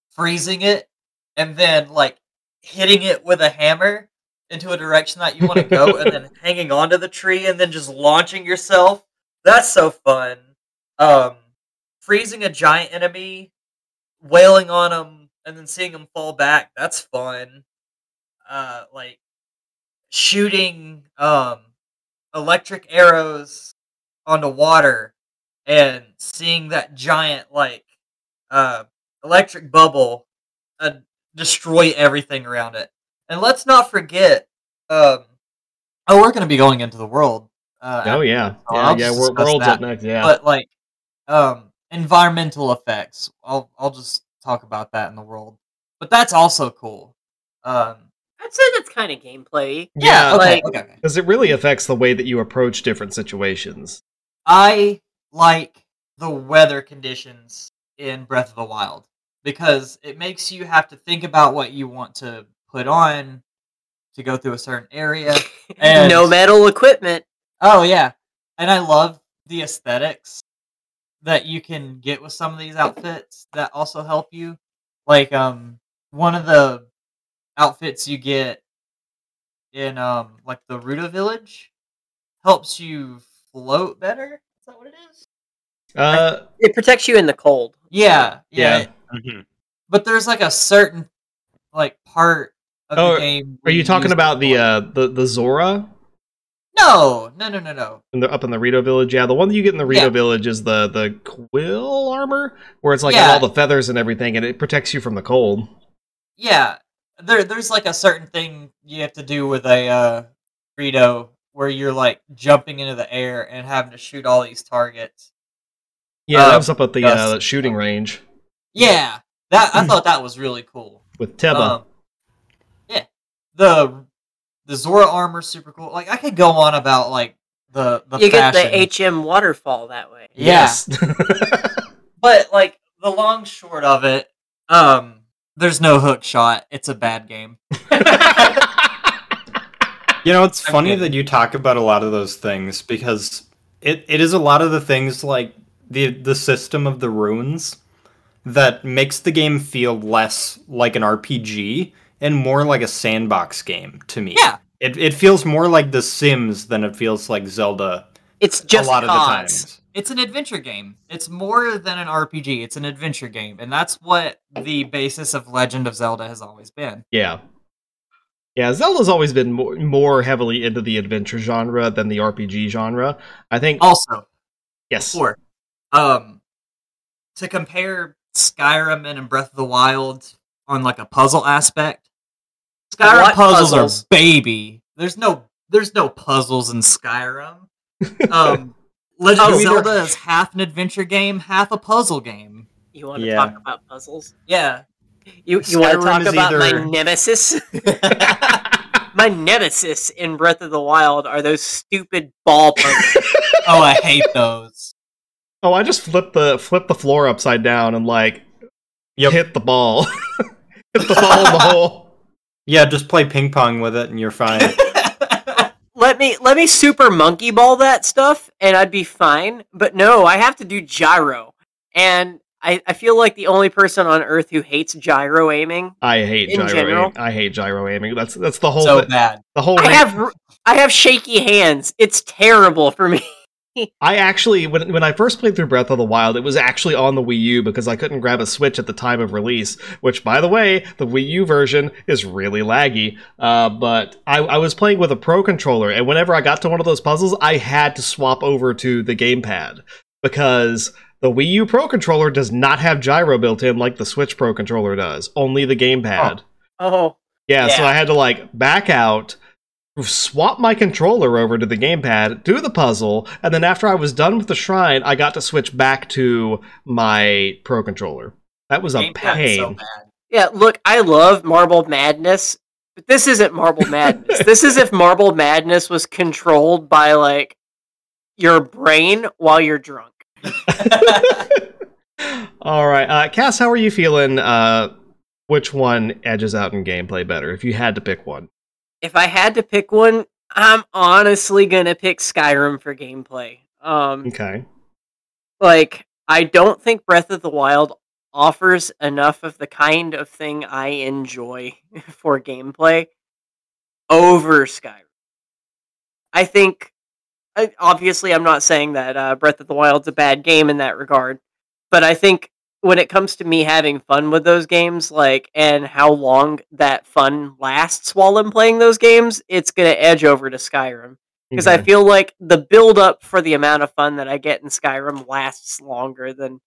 freezing it, and then like hitting it with a hammer into a direction that you want to go, and then hanging onto the tree and then just launching yourself. That's so fun. Um, freezing a giant enemy, wailing on them, and then seeing them fall back. That's fun. Uh, like shooting um electric arrows onto water and seeing that giant like uh electric bubble uh, destroy everything around it. And let's not forget um oh we're going to be going into the world uh Oh yeah, Oh, yeah, I'll yeah. just Wor- discuss World's that. up next. Yeah, but like um environmental effects i'll i'll just talk about that in the world but that's also cool um I'd say that's kind of gameplay. yeah, okay, like- okay, okay. because it really affects the way that you approach different situations. i like the weather conditions in breath of the wild because it makes you have to think about what you want to put on to go through a certain area And- no metal equipment. Oh yeah, and I love the aesthetics that you can get with some of these outfits that also help you. Like um, one of the outfits you get in um, like the Ruta village helps you float better. Is that what it is? Uh, It protects you in the cold. Yeah, yeah. Yeah. Mhm. But there's like a certain like part of Oh, are you talking about the uh the the Zora No, no, no, no, no. in the, up in the Rito village? Yeah, the one that you get in the Rito Yeah. village is the the quill armor, where it's like Yeah. all the feathers and everything, and it protects you from the cold. Yeah, there there's like a certain thing you have to do with a uh Rito where you're like jumping into the air and having to shoot all these targets. Yeah, that Um, was up at the uh, shooting range Yeah, that I thought that was really cool. with Teba. Um, the the Zora armor super cool. Like I could go on about like the the you get the HM waterfall that way. yeah. Yes. but like the long short of it, um, there's no hook shot. It's a bad game. You know, it's I'm funny kidding. that you talk about a lot of those things because it, it is a lot of the things like the the system of the runes that makes the game feel less like an RPG and more like a sandbox game to me. Yeah. It it feels more like The Sims than it feels like Zelda It's just a lot of the times. It's an adventure game. It's more than an RPG. It's an adventure game, and that's what the basis of Legend of Zelda has always been. yeah. Yeah, Zelda's always been more, more heavily into the adventure genre than the RPG genre. I think. Also, yes. before, um, to compare Skyrim and Breath of the Wild on like a puzzle aspect, Skyrim What puzzles, puzzles? are baby. There's no there's no puzzles in Skyrim. Um, Legend Oh, of either- Zelda is half an adventure game, half a puzzle game. You want to Yeah. talk about puzzles? Yeah. You you want to talk about either- my nemesis? my nemesis in Breath of the Wild are those stupid ball puzzles. oh, I hate those. Oh, I just flip the flip the floor upside down and like Yep. hit the ball. hit the ball in the hole. Yeah, just play ping pong with it and you're fine. Let me let me super monkey ball that stuff and I'd be fine. But no, I have to do gyro. And I, I feel like the only person on earth who hates gyro aiming. I hate In gyro. general? I hate gyro aiming. That's that's the whole so bad. the whole. I have r- I have shaky hands. It's terrible for me. I actually, when when I first played through Breath of the Wild, it was actually on the Wii U because I couldn't grab a Switch at the time of release. Which, by the way, the Wii U version is really laggy. Uh, but I, I was playing with a Pro controller, and whenever I got to one of those puzzles, I had to swap over to the gamepad because the Wii U Pro controller does not have gyro built in like the Switch Pro controller does. Only the gamepad. Oh, Yeah, so I had to like back out, swap my controller over to the gamepad, do the puzzle, and then after I was done with the shrine, I got to switch back to my pro controller. That was a Game pain. so bad. yeah. Look, I love Marble Madness, but this isn't Marble Madness. this is if Marble Madness was controlled by like your brain while you're drunk. All right, uh, Cass, how are you feeling? Uh, which one edges out in gameplay better? If you had to pick one, If I had to pick one, I'm honestly gonna pick Skyrim for gameplay. Um, okay. like I don't think Breath of the Wild offers enough of the kind of thing I enjoy for gameplay over Skyrim. I think obviously I'm not saying that uh, Breath of the Wild's a bad game in that regard, but I think when it comes to me having fun with those games, like and how long that fun lasts while I'm playing those games, it's gonna edge over to Skyrim because I feel like the build up for the amount of fun that I get in Skyrim lasts longer than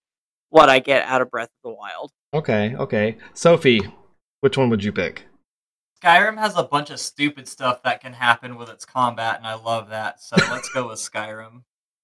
what I get out of Breath of the Wild. okay, okay. Sophie, which one would you pick? Skyrim has a bunch of stupid stuff that can happen with its combat, and I love that. So let's go with Skyrim.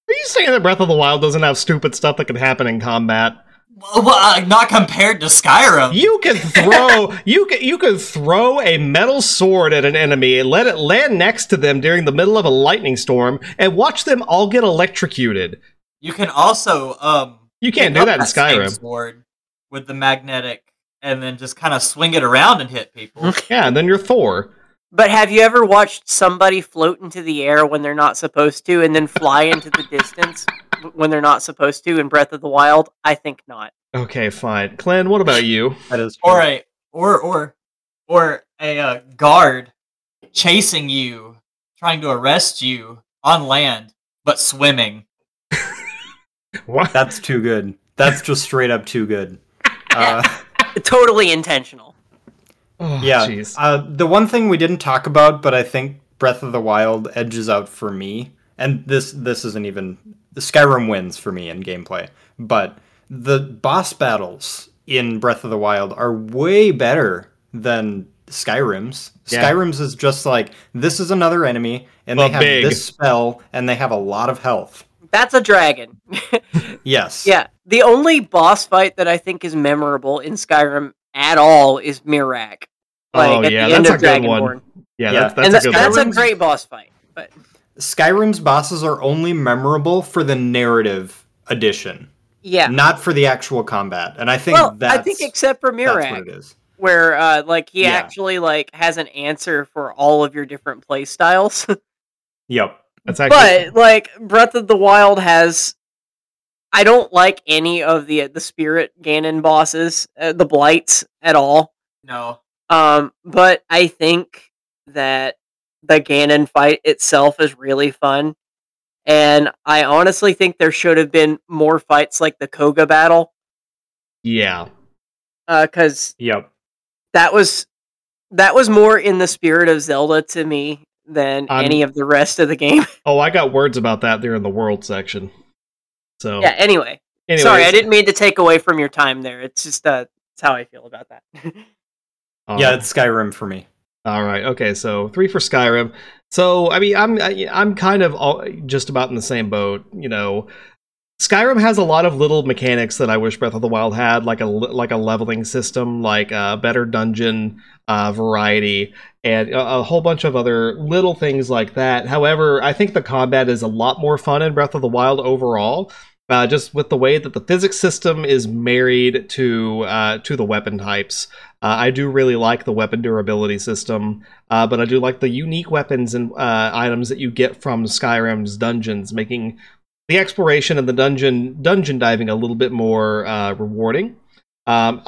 Are you saying that Breath of the Wild doesn't have stupid stuff that can happen in combat? Well, well, uh, not compared to Skyrim. You can throw you can you can throw a metal sword at an enemy and let it land next to them during the middle of a lightning storm and watch them all get electrocuted. You can also um. You can't do that in Skyrim. Sword with the magnetic, and then just kind of swing it around and hit people. Yeah, and then you're Thor. But have you ever watched somebody float into the air when they're not supposed to and then fly into the distance when they're not supposed to in Breath of the Wild? I think not. Okay, fine. Klen, what about you? That is or a or or or a uh, guard chasing you, trying to arrest you on land, but swimming. What? That's too good. That's just straight up too good. Uh, Totally intentional. Oh, yeah. jeez. Uh, the one thing we didn't talk about, but I think Breath of the Wild edges out for me, and this this isn't even Skyrim wins for me in gameplay, but the boss battles in Breath of the Wild are way better than Skyrim's. Yeah. Skyrim's is just like this is another enemy, and But they have big. this spell, and they have a lot of health. That's a dragon. Yes. yeah. The only boss fight that I think is memorable in Skyrim at all is Miraak. Like Oh, at yeah, the end that's of a good one. Dragonborn. Yeah, Yeah. that's, that's and a tha- good that's one. a great boss fight. But Skyrim's bosses are only memorable for the narrative addition, yeah. not for the actual combat. And I think Well, that's I think except for that's what Miraak, it is. where uh, like he Yeah. actually like has an answer for all of your different play styles. Yep. That's actually but like Breath of the Wild has I don't like any of the the spirit Ganon bosses, uh, the blights at all. No, Um but I think that the Ganon fight itself is really fun. And I honestly think there should have been more fights like the Kohga battle yeah. uh cuz Yep. that was that was more in the spirit of Zelda to me than I'm- any of the rest of the game. Oh, I got words about that there in the world section. So yeah, anyway. anyways, Sorry, I didn't mean to take away from your time there. It's just uh it's how I feel about that. um, Yeah, it's Skyrim for me. All right. Okay. So three for Skyrim. So I mean, I'm I- I'm kind of all, just about in the same boat. You know, Skyrim has a lot of little mechanics that I wish Breath of the Wild had, like a like a leveling system, like a better dungeon uh, variety, and a, a whole bunch of other little things like that. However, I think the combat is a lot more fun in Breath of the Wild overall. Uh, just with the way that the physics system is married to uh, to the weapon types, uh, I do really like the weapon durability system. Uh, but I do like the unique weapons and uh, items that you get from Skyrim's dungeons, making the exploration and the dungeon dungeon diving a little bit more uh, rewarding. Um,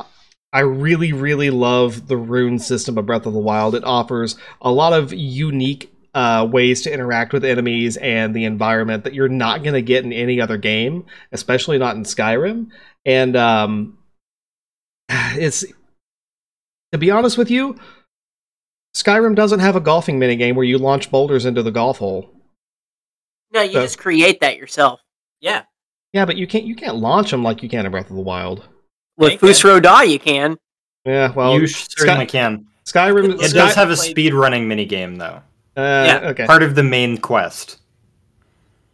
I really, really love the rune system of Breath of the Wild. It offers a lot of unique uh, ways to interact with enemies and the environment that you're not going to get in any other game, especially not in Skyrim. And um, it's to be honest with you, Skyrim doesn't have a golfing minigame where you launch boulders into the golf hole. No, you So- just create that yourself. Yeah. Yeah, but you can't you can't launch them like you can in Breath of the Wild. With Thank you. Fus Ro Dah, you can. Yeah, well, you certainly can. Skyrim. It Sky- does have a speed running minigame though. Uh, Yeah. Okay. Part of the main quest.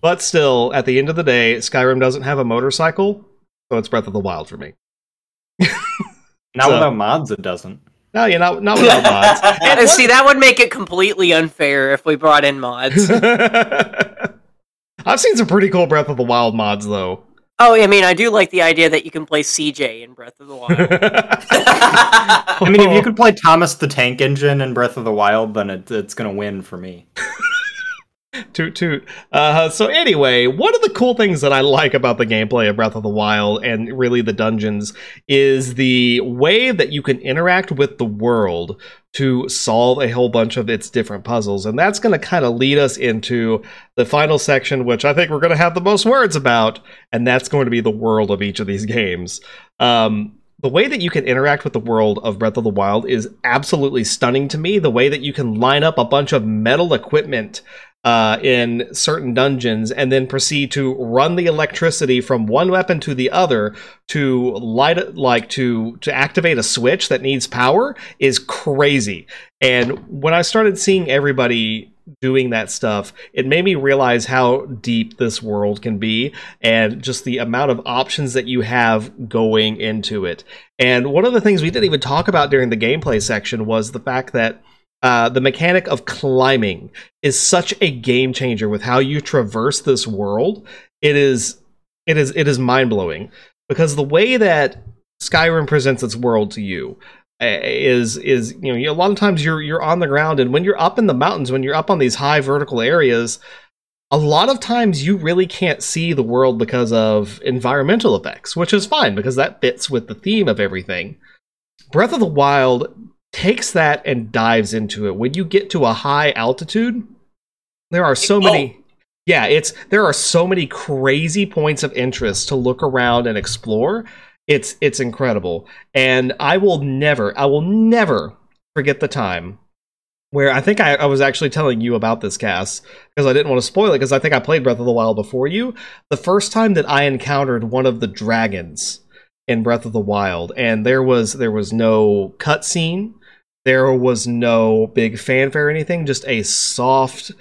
But still, at the end of the day, Skyrim doesn't have a motorcycle, so it's Breath of the Wild for me. not So- without mods, it doesn't. No, you're not not without mods. And Uh, see, that would make it completely unfair if we brought in mods. I've seen some pretty cool Breath of the Wild mods though. Oh, I mean, I do like the idea that you can play CJ in Breath of the Wild. I mean, if you could play Thomas the Tank Engine in Breath of the Wild, then it, it's gonna win for me. toot toot. Uh, so anyway, one of the cool things that I like about the gameplay of Breath of the Wild and really the dungeons is the way that you can interact with the world to solve a whole bunch of its different puzzles. And that's going to kind of lead us into the final section, which I think we're going to have the most words about, and that's going to be the world of each of these games. Um, the way that you can interact with the world of Breath of the Wild is absolutely stunning to me. The way that you can line up a bunch of metal equipment uh, in certain dungeons and then proceed to run the electricity from one weapon to the other to light it like to to activate a switch that needs power is crazy. And when i started seeing everybody doing that stuff it made me realize how deep this world can be and just the amount of options that you have going into it. And one of the things we didn't even talk about during the gameplay section was the fact that uh, the mechanic of climbing is such a game changer with how you traverse this world. It is, it is, it is mind blowing because the way that Skyrim presents its world to you uh, is is you know a lot of times you're you're on the ground and when you're up in the mountains when you're up on these high vertical areas a lot of times you really can't see the world because of environmental effects which is fine because that fits with the theme of everything breath of the wild takes that and dives into it. When you get to a high altitude there are so Oh. many yeah it's there are so many crazy points of interest to look around and explore. It's it's incredible. And i will never i will never forget the time where i think i, I was actually telling you about this Cass because i didn't want to spoil it because i think i played breath of the wild before you. The first time that i encountered one of the dragons in breath of the wild and there was there was no cutscene there was no big fanfare or anything just a soft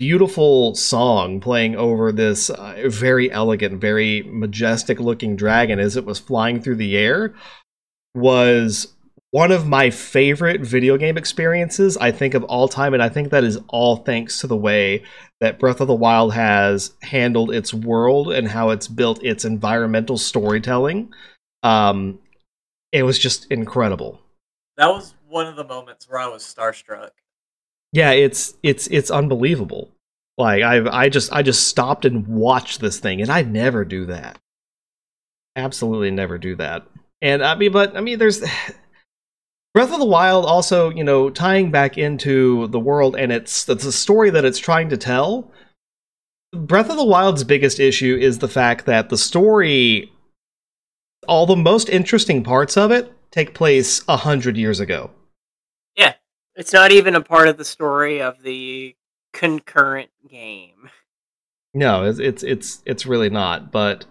beautiful song playing over this uh, very elegant, very majestic looking dragon as it was flying through the air was one of my favorite video game experiences, I think, of all time. And I think that is all thanks to the way that Breath of the Wild has handled its world and how it's built its environmental storytelling. Um, it was just incredible. That was one of the moments where I was starstruck. yeah it's it's it's unbelievable. Like i i just i just stopped and watched this thing and i never do that. Absolutely never do that. And i mean but i mean there's breath of the wild also you know tying back into the world and it's it's a story that it's trying to tell breath of the wild's biggest issue is the fact that the story all the most interesting parts of it take place a hundred years ago it's not even a part of the story of the concurrent game. No, it's it's it's it's really not. But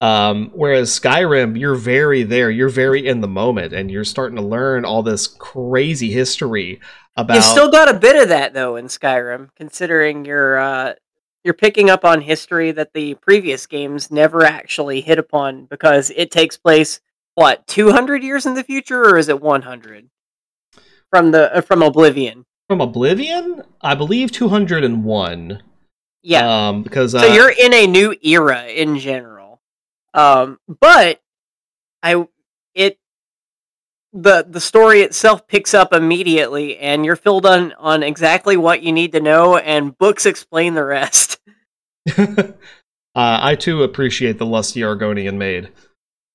um, whereas Skyrim, you're very there, you're very in the moment, and you're starting to learn all this crazy history about. You still got a bit of that though in Skyrim, considering you're uh, you're picking up on history that the previous games never actually hit upon because it takes place what 200 years in the future, or is it 100 from the uh, from Oblivion? from Oblivion, I believe two hundred and one. Yeah. Um, because uh, so you're in a new era in general. Um, but I it the the story itself picks up immediately, and you're filled on on exactly what you need to know, and books explain the rest. uh, I too appreciate the lusty Argonian maid.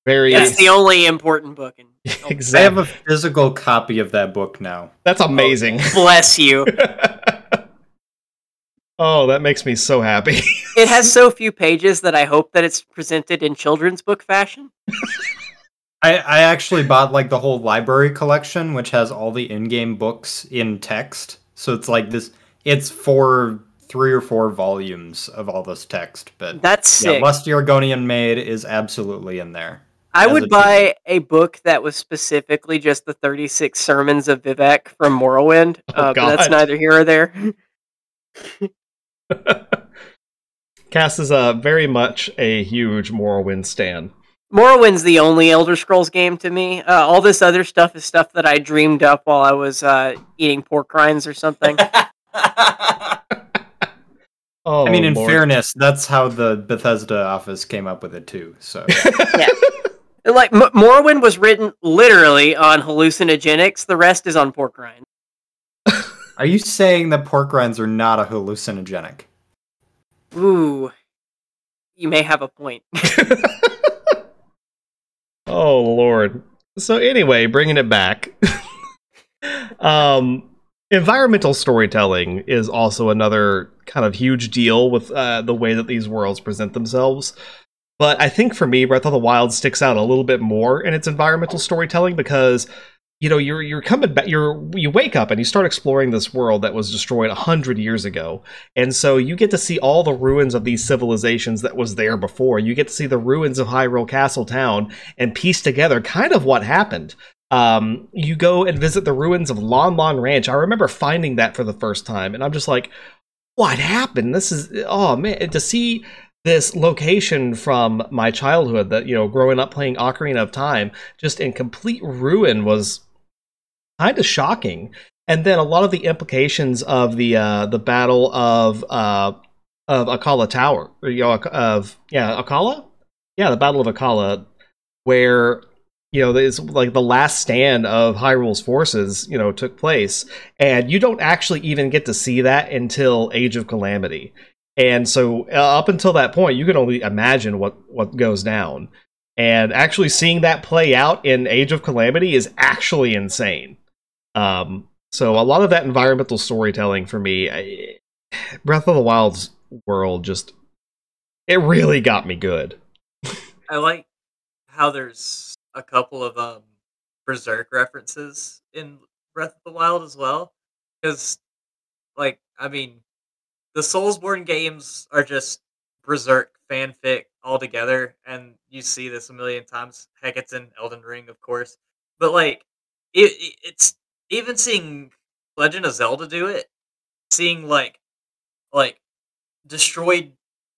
Very It's the only important book. In, I have a physical copy of that book now. That's oh, amazing. bless you. oh, that makes me so happy. It has so few pages that I hope that it's presented in children's book fashion. I, I actually bought like the whole library collection, which has all the in-game books in text. So it's like this. It's for three or four volumes of all this text. But That's yeah, sick. Lusty Argonian Maid is absolutely in there. I would buy a book that was specifically just the 36 sermons of Vivec from Morrowind, Oh, uh, but that's neither here or there. Cass is uh, very much a huge Morrowind stan. Morrowind's the only Elder Scrolls game to me. Uh, all this other stuff is stuff that I dreamed up while I was uh, eating pork rinds or something. Oh, I mean, in Lord. fairness, that's how the Bethesda office came up with it too. So like M- Morrowind was written literally on hallucinogenics. The rest is on pork rinds. Are you saying that pork rinds are not a hallucinogenic? Ooh, you may have a point. oh lord. So anyway, bringing it back. um environmental storytelling is also another kind of huge deal with uh, the way that these worlds present themselves. But I think for me, Breath of the Wild sticks out a little bit more in its environmental storytelling because you know you're you're coming back you're you wake up and you start exploring this world that was destroyed a hundred years ago. And so you get to see all the ruins of these civilizations that was there before. You get to see the ruins of hyrule castle town and piece together kind of what happened. Um, you go and visit the ruins of lon lon ranch. I remember finding that for the first time and i'm just like what happened? This is oh man to see this location from my childhood that you know growing up playing ocarina of time just in complete ruin was kind of shocking. And then a lot of the implications of the uh the battle of uh of Akkala tower or, you know of yeah Akkala? Yeah the battle of Akkala where you know there's like the last stand of hyrule's forces you know took place. And you don't actually even get to see that until age of calamity and so uh, up until that point you can only imagine what what goes down. And actually seeing that play out in age of calamity is actually insane. Um so a lot of that environmental storytelling for me I, breath of the wild's world just it really got me good. I like how there's a couple of um Berserk references in Breath of the Wild as well. Because, like, I mean, the Soulsborne games are just Berserk fanfic altogether, and you see this a million times. Heck, it's in Elden Ring, of course. But like, it, it it's even seeing Legend of Zelda do it, seeing like, like destroyed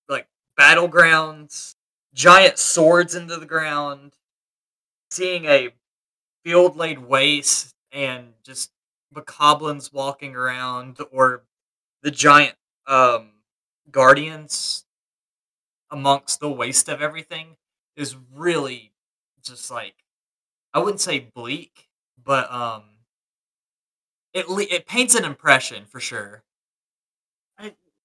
like battlegrounds, giant swords into the ground, seeing a field laid waste and just bokoblins walking around or the giant um guardians amongst the waste of everything is really just like I wouldn't say bleak, but um it le- it paints an impression for sure.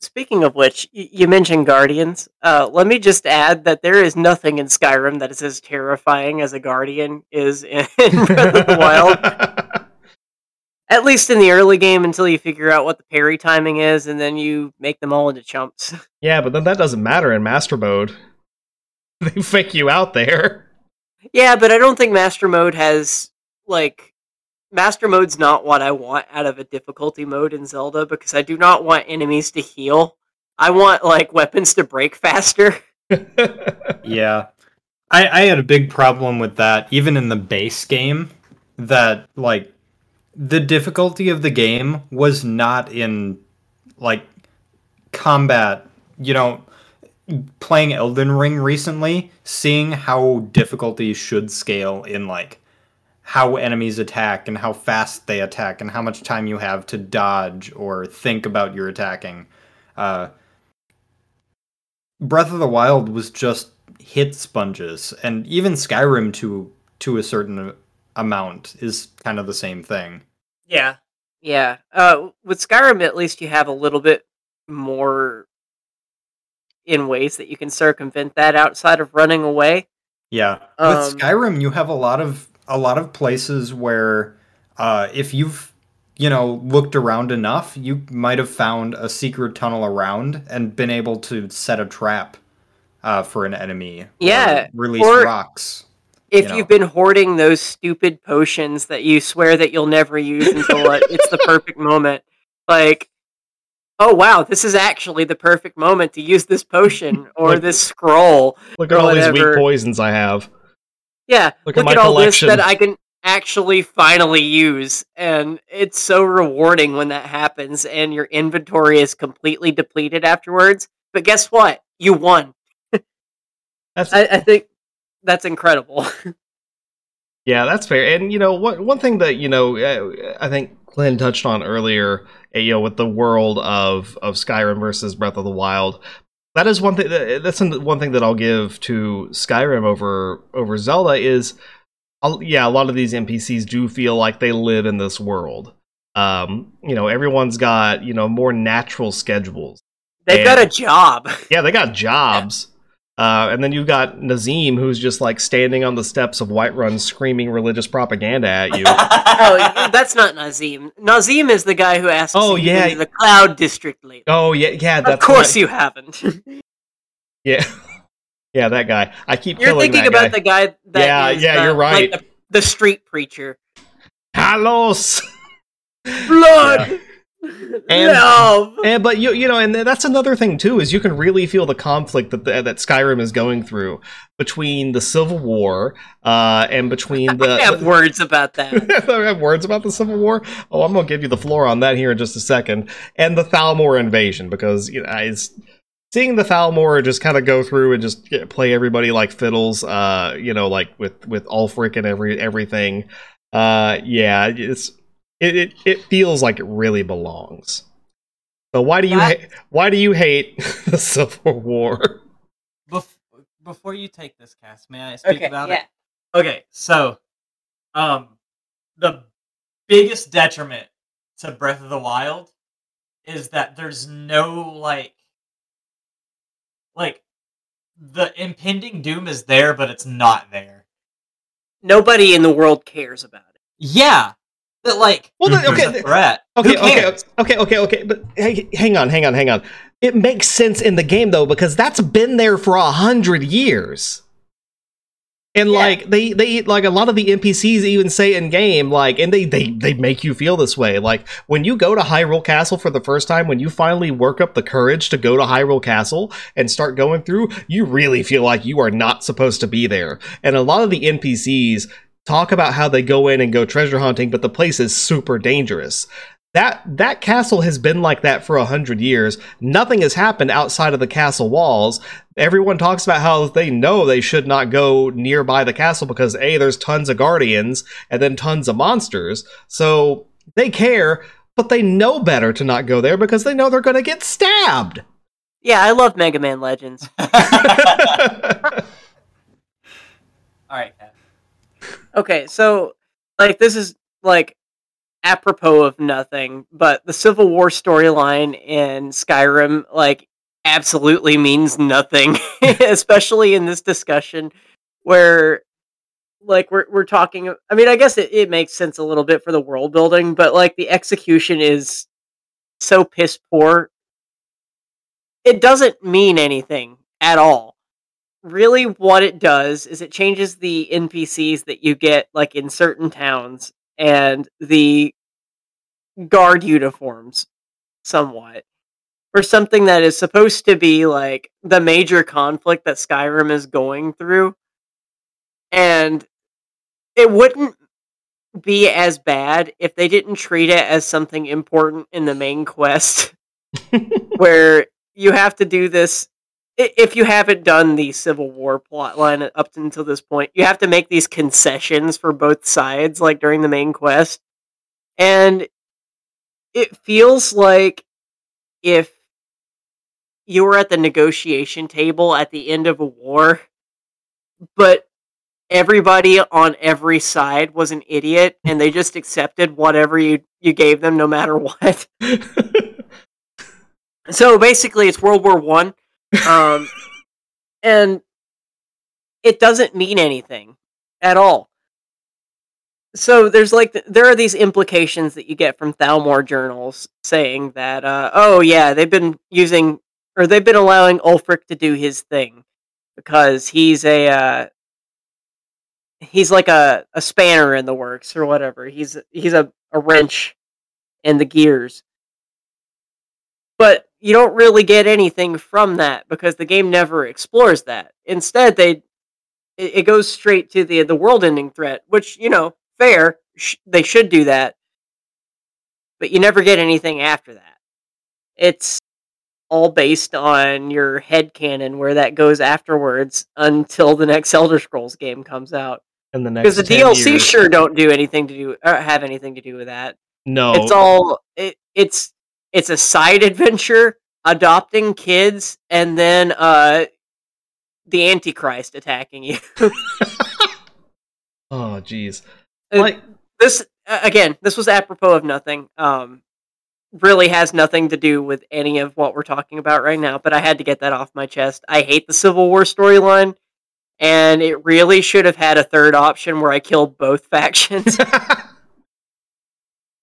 Speaking of which, y- you mentioned Guardians. Uh, let me just add that there is nothing in Skyrim that is as terrifying as a Guardian is in Breath of the Wild. At least in the early game, until you figure out what the parry timing is, and then you make them all into chumps. yeah but then that doesn't matter in master mode they fake you out there yeah, but I don't think Master Mode has like Master Mode's not what I want out of a difficulty mode in Zelda because I do not want enemies to heal. I want like weapons to break faster. Yeah. I, I had a big problem with that, even in the base game, that, like, the difficulty of the game was not in, like, combat. You know, playing Elden Ring recently, seeing how difficulty should scale in, like, how enemies attack and how fast they attack and how much time you have to dodge or think about your attacking. Uh, Breath of the Wild was just hit sponges, and even Skyrim to to a certain amount is kind of the same thing. Yeah, yeah. Uh, with Skyrim, at least you have a little bit more in ways that you can circumvent that outside of running away. Yeah, Um, with Skyrim, you have a lot of a lot of places where uh, if you've you know looked around enough, you might have found a secret tunnel around and been able to set a trap uh, for an enemy. Yeah, release or- rocks. If You know. you've been hoarding those stupid potions that you swear that you'll never use until it's the perfect moment, like, oh wow, this is actually the perfect moment to use this potion or Like- this scroll. Look at all these weak poisons I have. Yeah, Look look, at at, my all collection. this that I can actually finally use, and it's so rewarding when that happens, and your inventory is completely depleted afterwards. But guess what? You won. I, I think that's incredible. Yeah, that's fair. And you know, one one thing that you know, uh, I think Klen touched on earlier, uh, you know, with the world of of Skyrim versus Breath of the Wild, that is one thing. That, that's one thing that I'll give to Skyrim over over Zelda is, I'll, yeah, a lot of these NPCs do feel like they live in this world. Um, you know, everyone's got you know more natural schedules. They've got a job. Yeah, they got jobs. Uh, and then you've got Nazeem, who's just like standing on the steps of Whiterun screaming religious propaganda at you. oh, that's not Nazeem. Nazeem is the guy who asks Oh, you yeah. the Cloud District later. oh yeah, yeah. That's of course right. you haven't. Yeah, yeah. That guy. I keep You're killing thinking that about guy. the guy that Yeah, is, yeah, uh, you're right. Like the, the street preacher. Halos. Blood. And- Love. And but you you know, and that's another thing too is you can really feel the conflict that the, that Skyrim is going through between the Civil War uh, and between the. I have words about that. I have words about the Civil War. Oh, I'm gonna give you the floor on that here in just a second, and the Thalmor invasion because you know, I, seeing the Thalmor just kind of go through and just play everybody like fiddles, uh, you know, like with with Ulfric and every everything. Uh, yeah, it's it, it it feels like it really belongs. But why do you That- ha- why do you hate the Civil War? Bef- before you take this cast, may I speak Okay, about yeah. it? Okay, so um the biggest detriment to Breath of the Wild is that there's no like like the impending doom is there but it's not there. Nobody in the world cares about it. Yeah. That like Well, then, okay, a threat. Okay, okay, okay, okay, okay. But hey, hang on, hang on, hang on. It makes sense in the game though because that's been there for a hundred years. And Yeah. like they they like a lot of the NPCs even say in game like and they they they make you feel this way. Like when you go to Hyrule Castle for the first time when you finally work up the courage to go to Hyrule Castle and start going through, you really feel like you are not supposed to be there. And a lot of the NPCs talk about how they go in and go treasure hunting, but the place is super dangerous. That that castle has been like that for a hundred years. Nothing has happened outside of the castle walls. Everyone talks about how they know they should not go nearby the castle because a there's tons of guardians and then tons of monsters. So they care, but they know better to not go there because they know they're going to get stabbed. Yeah, I love Mega Man Legends. All right, Kat. Okay, so like this is like apropos of nothing, but the Civil War storyline in Skyrim like absolutely means nothing, especially in this discussion where like we're we're talking I mean, I guess it, it makes sense a little bit for the world building, but like the execution is so piss poor. It doesn't mean anything at all really what it does is it changes the NPCs that you get like in certain towns and the guard uniforms somewhat for something that is supposed to be like the major conflict that Skyrim is going through. And it wouldn't be as bad if they didn't treat it as something important in the main quest where you have to do this if you haven't done the Civil War plotline up until this point, you have to make these concessions for both sides, like during the main quest. And it feels like if you were at the negotiation table at the end of a war but everybody on every side was an idiot and they just accepted whatever you you gave them no matter what. so basically it's World War 1 um and it doesn't mean anything at all. So there's like there are these implications that you get from Thalmor journals saying that uh, oh yeah they've been using or they've been allowing Ulfric to do his thing because he's a uh, he's like a, a spanner in the works or whatever he's he's a, a wrench in the gears but you don't really get anything from that because the game never explores that instead they it, it goes straight to the the world ending threat which you know fair. Sh- they should do that, but you never get anything after that. It's all based on your head canon where that goes afterwards until the next Elder Scrolls game comes out. in the next Because the DLC years. sure don't do anything to do or have anything to do with that. no, It's all it, it's it's a side adventure adopting kids and then uh the antichrist attacking you. oh jeez. Uh, Like this again this was apropos of nothing um really has nothing to do with any of what we're talking about right now but i had to get that off my chest i hate the civil war storyline and it really should have had a third option where i killed both factions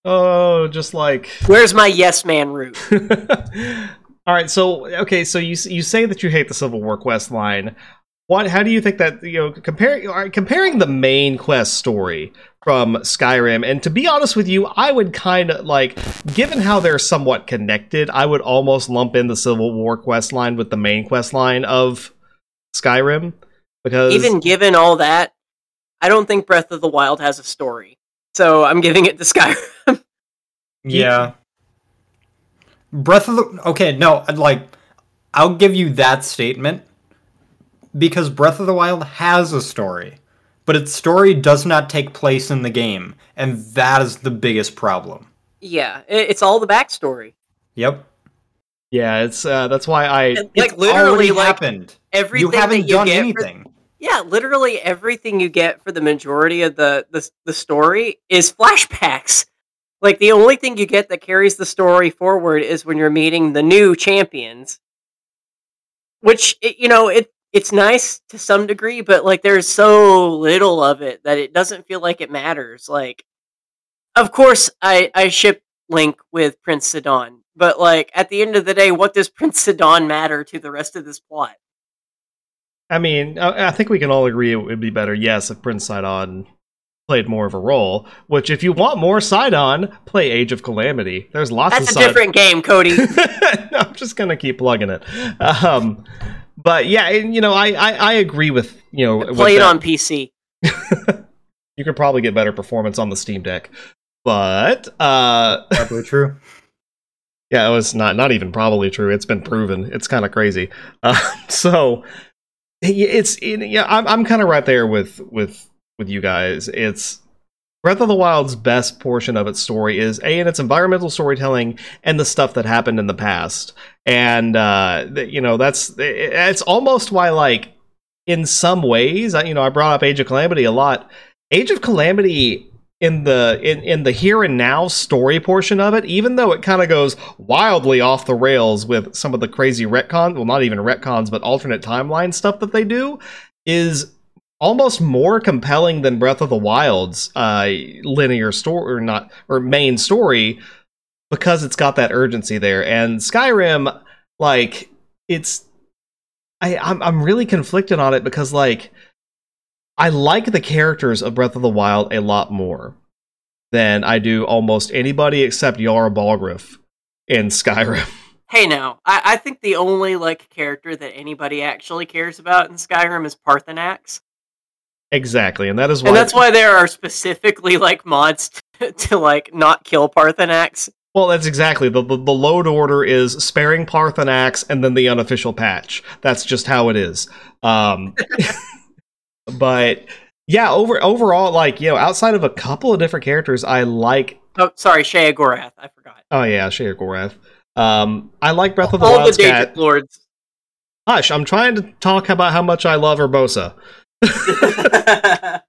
oh, just like where's my yes man route All right, so okay, so you you say that you hate the Civil War quest line. What? How do you think that you know comparing comparing the main quest story from Skyrim? And to be honest with you, I would kind of like, given how they're somewhat connected, I would almost lump in the Civil War quest line with the main quest line of Skyrim because even given all that i don't think breath of the wild has a story so i'm giving it to skyrim Yeah. Breath of the Okay, no, like I'll give you that statement because Breath of the Wild has a story, but its story does not take place in the game, and that is the biggest problem. yeah it's all the backstory Yep. yeah, it's uh, that's why I And, It's like literally like happened. everything You haven't that you done get for- anything. Yeah, literally everything you get for the majority of the, the the story is flashbacks. Like the only thing you get that carries the story forward is when you're meeting the new champions. Which it, you know, it it's nice to some degree, but like there's so little of it that it doesn't feel like it matters. Like of course I I ship Link with Prince Sidon, but like at the end of the day, what does Prince Sidon matter to the rest of this plot? I mean, I, I think we can all agree it would be better, yes, if Prince Sidon played more of a role. Which, if you want more Sidon, play Age of Calamity. There's lots That's of a Sidon. different game, Cody. no, I'm just gonna keep plugging it. Um, but yeah, and, you know, I, I I agree with you know with Play it that. on PC. You could probably get better performance on the Steam Deck, but uh, Probably true. yeah, it was not not even probably true. It's been proven. It's kind of crazy. Uh, so it's it, yeah, I'm I'm kind of right there with with with you guys. It's Breath of the Wild's best portion of its story is a in its environmental storytelling and the stuff that happened in the past, and uh, you know that's it- it's almost why like in some ways, you know, I brought up Age of Calamity a lot. Age of Calamity in the in, in the here and now story portion of it, even though it kind of goes wildly off the rails with some of the crazy retcon, well, not even retcons, but alternate timeline stuff that they do, is almost more compelling than Breath of the Wild's uh, linear story or not or main story because it's got that urgency there. And Skyrim, like, it's I I'm I'm really conflicted on it because like I like the characters of Breath of the Wild a lot more than I do almost anybody except Jarl Balgruuf in Skyrim. Hey, now I, I think the only like character that anybody actually cares about in Skyrim is Paarthurnax, exactly, and that is why and that's why there are specifically like mods to, to like not kill Paarthurnax. Well, that's exactly the, the the load order is sparing Paarthurnax and then the unofficial patch. That's just how it is. Um, but yeah, over overall, like you know, outside of a couple of different characters, I like. Oh, sorry, Sheogorath. I forgot. Oh yeah, Sheogorath. Um, I like Breath of the All the Wild's Daedric lords. Hush! I'm trying to talk about how much I love Urbosa.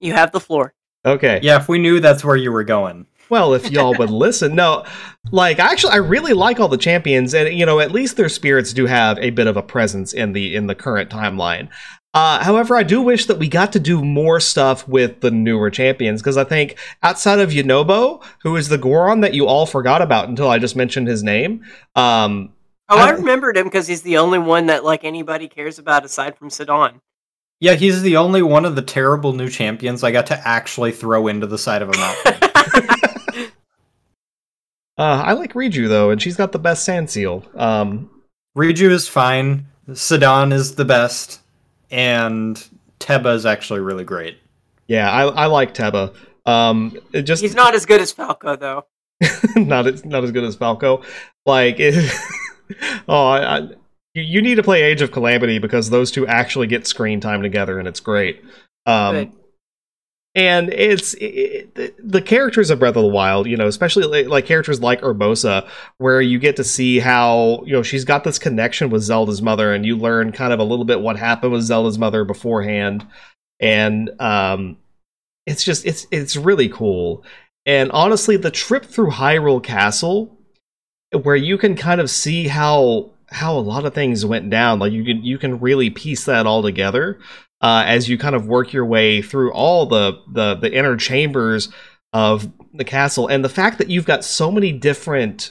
you have the floor. Okay. Yeah, if we knew that's where you were going. Well, if y'all would listen. No, like actually I really like all the champions and you know, at least their spirits do have a bit of a presence in the in the current timeline. Uh, however, I do wish that we got to do more stuff with the newer champions because I think outside of Yunobo, who is the Goron that you all forgot about until I just mentioned his name, um, Oh, I I- remembered him because he's the only one that like anybody cares about aside from Sidon. Yeah, he's the only one of the terrible new champions I got to actually throw into the side of a mountain. uh, I like Riju though, and she's got the best sand seal. Um, Riju is fine. Sidon is the best, and Teba is actually really great. yeah, I, I like Teba. Um, it just he's not as good as Falco though. not as not as good as Falco. Like, it, oh, I, I, you- you need to play Age of Calamity because those two actually get screen time together, and it's great. Um, Good. And it's it, the- characters of Breath of the Wild, you know, especially like characters like Urbosa, where you get to see how you know she's got this connection with Zelda's mother, and you learn kind of a little bit what happened with Zelda's mother beforehand, and um, it's just it's it's really cool. And honestly, the trip through Hyrule Castle, where you can kind of see how how a lot of things went down, like you can you can really piece that all together uh, as you kind of work your way through all the, the the inner chambers of the castle, and the fact that you've got so many different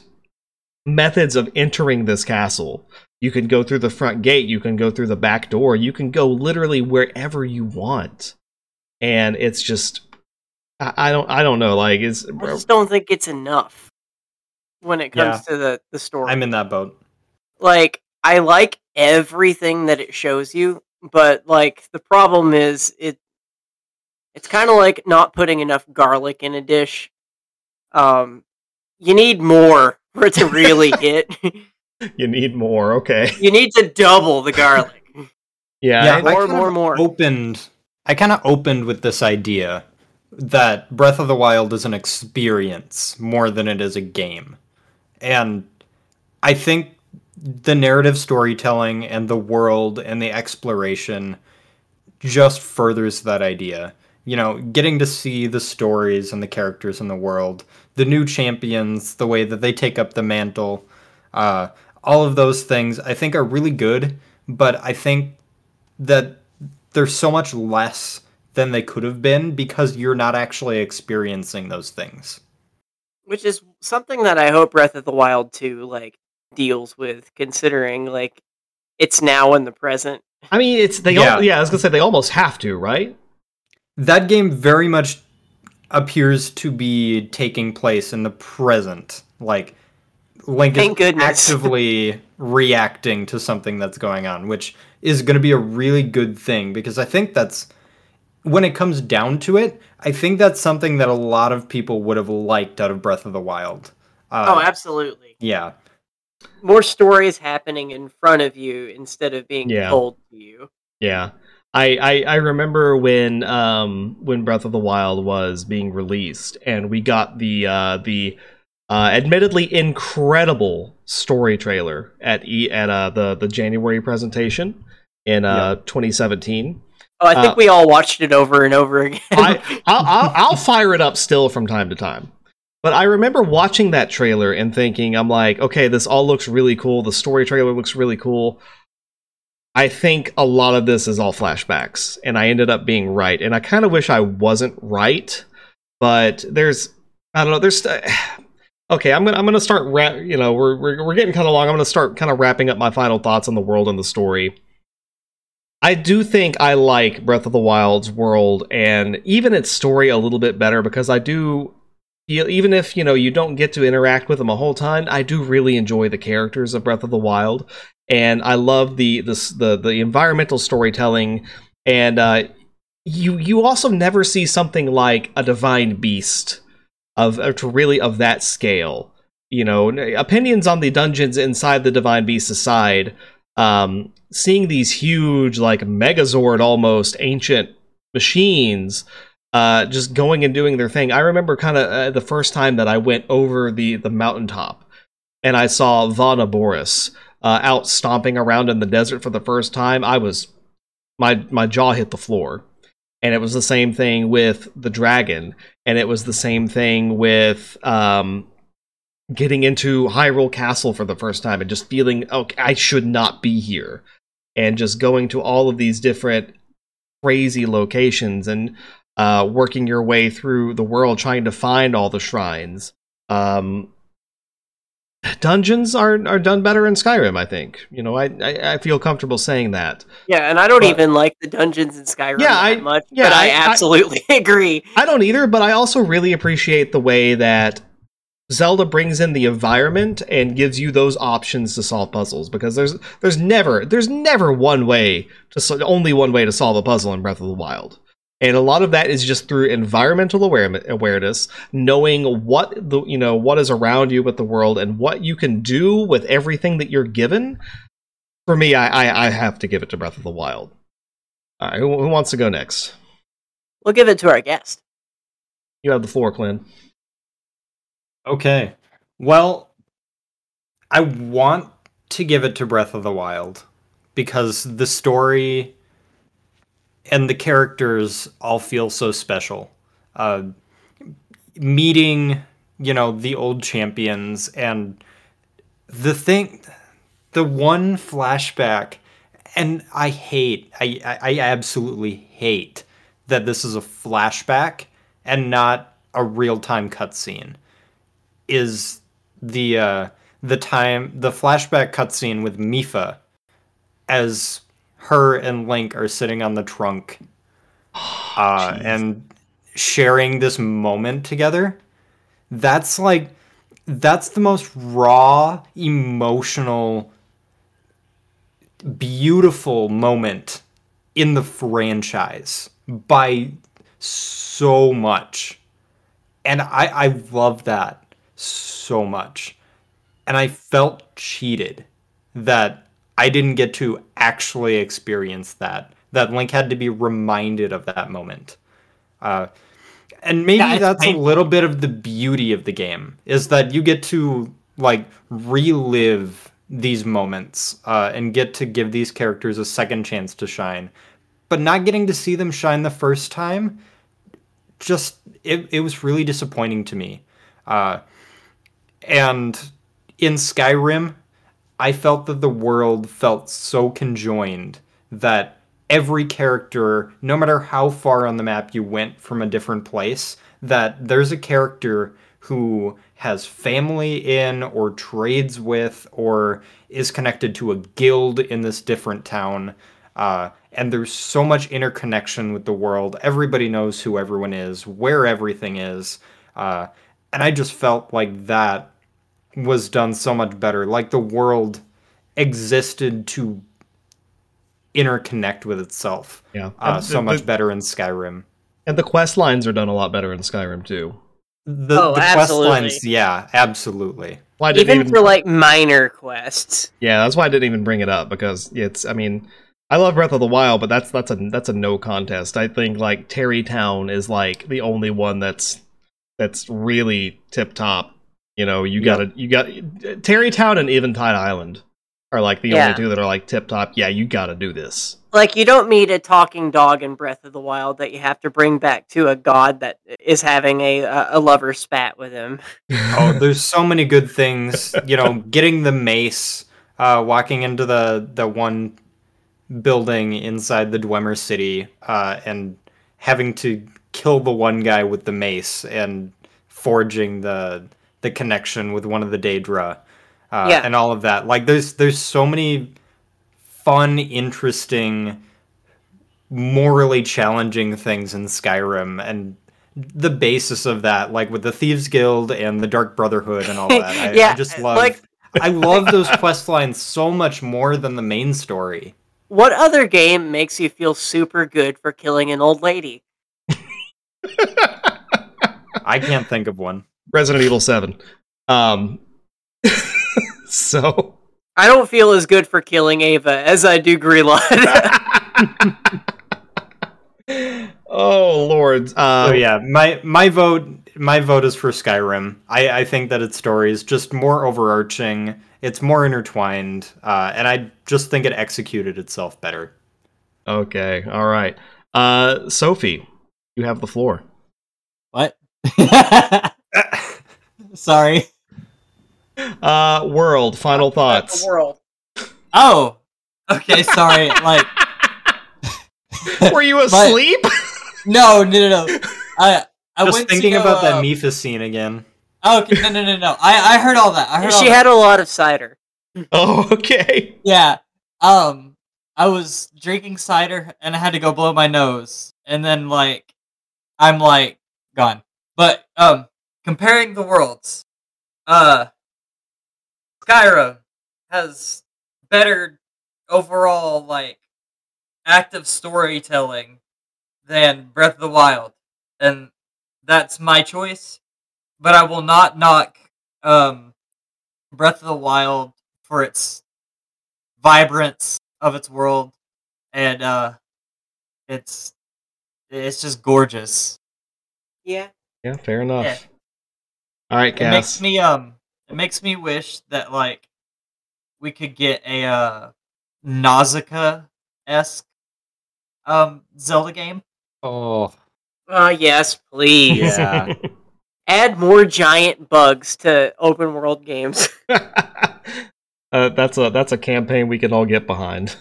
methods of entering this castle. You can go through the front gate, you can go through the back door, you can go literally wherever you want, and it's just I, I don't I don't know like it's I just don't think it's enough when it comes Yeah. to the the story. I'm in that boat. like I like everything that it shows you, but like the problem is it it's kind of like not putting enough garlic in a dish. Um you need more for it to really hit. you need more. Okay, you need to double the garlic. yeah, Yeah, more, I kind more, more. Opened. I kind of opened with this idea that Breath of the Wild is an experience more than it is a game, and I think the narrative storytelling and the world and the exploration just furthers that idea. You know, getting to see the stories and the characters in the world, the new champions, the way that they take up the mantle, uh, all of those things I think are really good, but I think that there's so much less than they could have been because you're not actually experiencing those things. which is something that I hope Breath of the Wild 2 like deals with considering like it's now in the present. I mean it's they Yeah. yeah. yeah I was gonna say they almost have to right. That game very much appears to be taking place in the present. Like Link Thank is goodness. actively reacting to something that's going on, which is going to be a really good thing because I think that's when it comes down to it, I think that's something that a lot of people would have liked out of Breath of the Wild. Uh, oh, absolutely. yeah. More stories happening in front of you instead of being Yeah. told to you. Yeah. I, I, I remember when um when Breath of the Wild was being released and we got the uh the uh admittedly incredible story trailer at e at uh the the January presentation in uh 2017. Oh, I think Uh, we all watched it over and over again. I I'll, I'll I'll fire it up still from time to time. But I remember watching that trailer and thinking, I'm like, okay, this all looks really cool. The story trailer looks really cool. I think a lot of this is all flashbacks, and I ended up being right. And I kind of wish I wasn't right, but there's, I don't know, there's. Okay, I'm gonna I'm gonna start. You know, we're we're, we're getting kind of long. I'm gonna start kind of wrapping up my final thoughts on the world and the story. I do think I like Breath of the Wild's world and even its story a little bit better because I do you- even if you know you don't get to interact with them a whole ton, I do really enjoy the characters of Breath of the Wild, and I love the the the, the environmental storytelling, and uh, you you also never see something like a divine beast of to really of that scale. You know, opinions on the dungeons inside the divine beast aside, um, seeing these huge like Megazord almost ancient machines uh, just going and doing their thing. I remember kind of uh, the first time that I went over the the mountaintop and I saw Vah Naboris uh, out stomping around in the desert for the first time. I was my my jaw hit the floor. And it was the same thing with the dragon, and it was the same thing with um, getting into Hyrule Castle for the first time and just feeling, okay, I should not be here, and just going to all of these different crazy locations and uh, working your way through the world trying to find all the shrines. Um, dungeons are are done better in Skyrim. I think you know. I I, I feel comfortable saying that. Yeah, and I don't But- even like the dungeons in Skyrim Yeah, that I- much, yeah, but I, I- I- absolutely agree. I don't either, but I also really appreciate the way that Zelda brings in the environment and gives you those options to solve puzzles because there's there's never there's never one way to only one way to solve a puzzle in Breath of the Wild. And a lot of that is just through environmental aware- awareness, knowing what the you know what is around you with the world and what you can do with everything that you're given. For me, I I, I have to give it to Breath of the Wild. All right, who, who wants to go next? We'll give it to our guest. You have the floor, Klen. Okay. Well, I want to give it to Breath of the Wild because the story and the characters all feel so special. Uh, meeting, you know, the old champions and the thing, the one flashback, and I hate, I, I, absolutely hate that this is a flashback and not a real time cutscene is the uh, the time the flashback cutscene with Mipha as her and Link are sitting on the trunk uh, and sharing this moment together. That's like that's the most raw, emotional, beautiful moment in the franchise by so much. And I, I love that so much. And I felt cheated that I didn't get to actually experience that. That Link had to be reminded of that moment. Uh, and maybe Yeah, that's a little bit of the beauty of the game is that you get to like relive these moments uh, and get to give these characters a second chance to shine. But not getting to see them shine the first time, just it, it was really disappointing to me. Uh, and in Skyrim, I felt that the world felt so conjoined that every character, no matter how far on the map you went from a different place, that there's a character who has family in or trades with or is connected to a guild in this different town. Uh, and there's so much interconnection with the world. Everybody knows who everyone is, where everything is. Uh, and I just felt like that was done so much better. Like the world existed to interconnect with itself Yeah, uh, so the- much better in Skyrim. And the quest lines are done a lot better in Skyrim too. The, Oh, the quest absolutely. lines, yeah, absolutely. Why I didn't Even even, for like minor quests. yeah, that's why I didn't even bring it up because it's. I mean, I love Breath of the Wild, but that's that's a that's a no contest. I think like Tarrey Town is like the only one that's that's really tip top. You know, you Yeah. gotta you got Tarrey Town and Eventide Island are like the Yeah. only two that are like tip top. Yeah, you gotta do this. Like you don't meet a talking dog in Breath of the Wild that you have to bring back to a god that is having a a, a lover spat with him. Oh, there's so many good things. You know, getting the mace, uh, walking into the the one building inside the Dwemer city, uh, and having to kill the one guy with the mace and forging the the connection with one of the Daedra, uh, Yeah. and all of that. Like, there's there's so many fun, interesting, morally challenging things in Skyrim, and the basis of that, like with the Thieves Guild and the Dark Brotherhood and all that. I, I Yeah, just love. like- I love those quest lines so much more than the main story. What other game makes you feel super good for killing an old lady? I can't think of one. Resident Evil Seven. Um. so. I don't feel as good for killing Ava as I do Grelod. oh lord. Uh, So yeah, my my vote my vote is for Skyrim. I, I think that its story is just more overarching. It's more intertwined, uh, and I just think it executed itself better. Okay, all right. Uh, Sophie, you have the floor. What? Sorry. Uh, world, final thoughts. The world. Oh. Okay, sorry. like Were you asleep? no, no, no, no. I I Just went thinking to go, about uh, that Mipha scene again. Oh, okay, no, no, no, no. I I heard all that. I heard all She that. had a lot of cider. oh, okay. Yeah. Um, I was drinking cider and I had to go blow my nose, and then like, I'm like gone. But um, comparing the worlds, uh, Skyrim has better overall like active storytelling than Breath of the Wild, and that's my choice. But I will not knock um Breath of the Wild for its vibrance of its world and uh it's it's just gorgeous Yeah. Yeah, fair enough. Yeah. All right, it makes me um it makes me wish that like we could get a uh nausicaa esque um zelda game Oh, Oh yes, please. Yeah. Add more giant bugs to open world games. uh, that's a that's a campaign we can all get behind.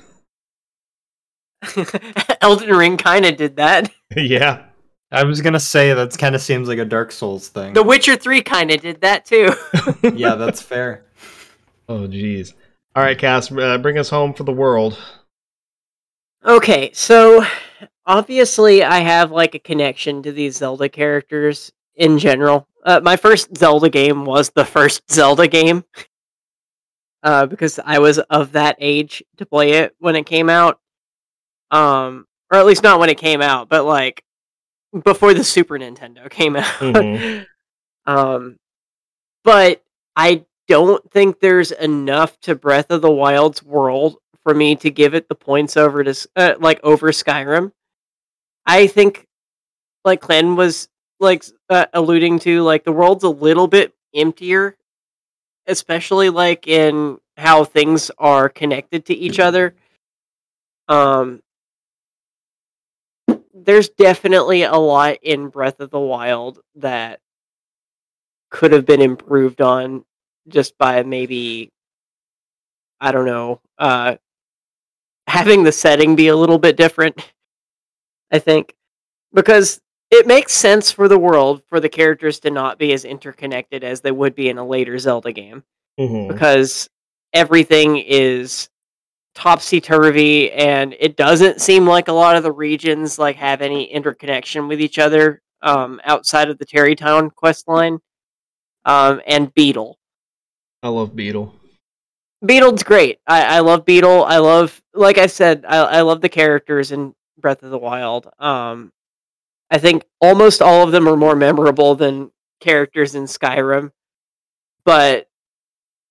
Elden Ring kind of did that. yeah. I was gonna say that kind of seems like a Dark Souls thing. The Witcher 3 kind of did that too. yeah, that's fair. Oh, jeez. All right, Cass, uh, bring us home for the world. Okay, so obviously I have like a connection to these Zelda characters in general. Uh, my first Zelda game was the first Zelda game. Uh, because I was of that age to play it when it came out. Um, or at least not when it came out, but like before the Super Nintendo came out. Mhm. um, but I don't think there's enough to Breath of the Wild's world for me to give it the points over to uh, like over Skyrim. I think, like Klen was like uh, alluding to, like the world's a little bit emptier, especially like in how things are connected to each other. Um, there's definitely a lot in Breath of the Wild that could have been improved on just by maybe I don't know, uh having the setting be a little bit different. I think because it makes sense for the world for the characters to not be as interconnected as they would be in a later Zelda game Mhm. because everything is topsy turvy and it doesn't seem like a lot of the regions like have any interconnection with each other um, outside of the Tarrey Town quest line um, and Beetle. I love Beetle. Beetle's great. I, I love Beetle. I love, like I said, I, I love the characters in Breath of the Wild. Um, I think almost all of them are more memorable than characters in Skyrim, but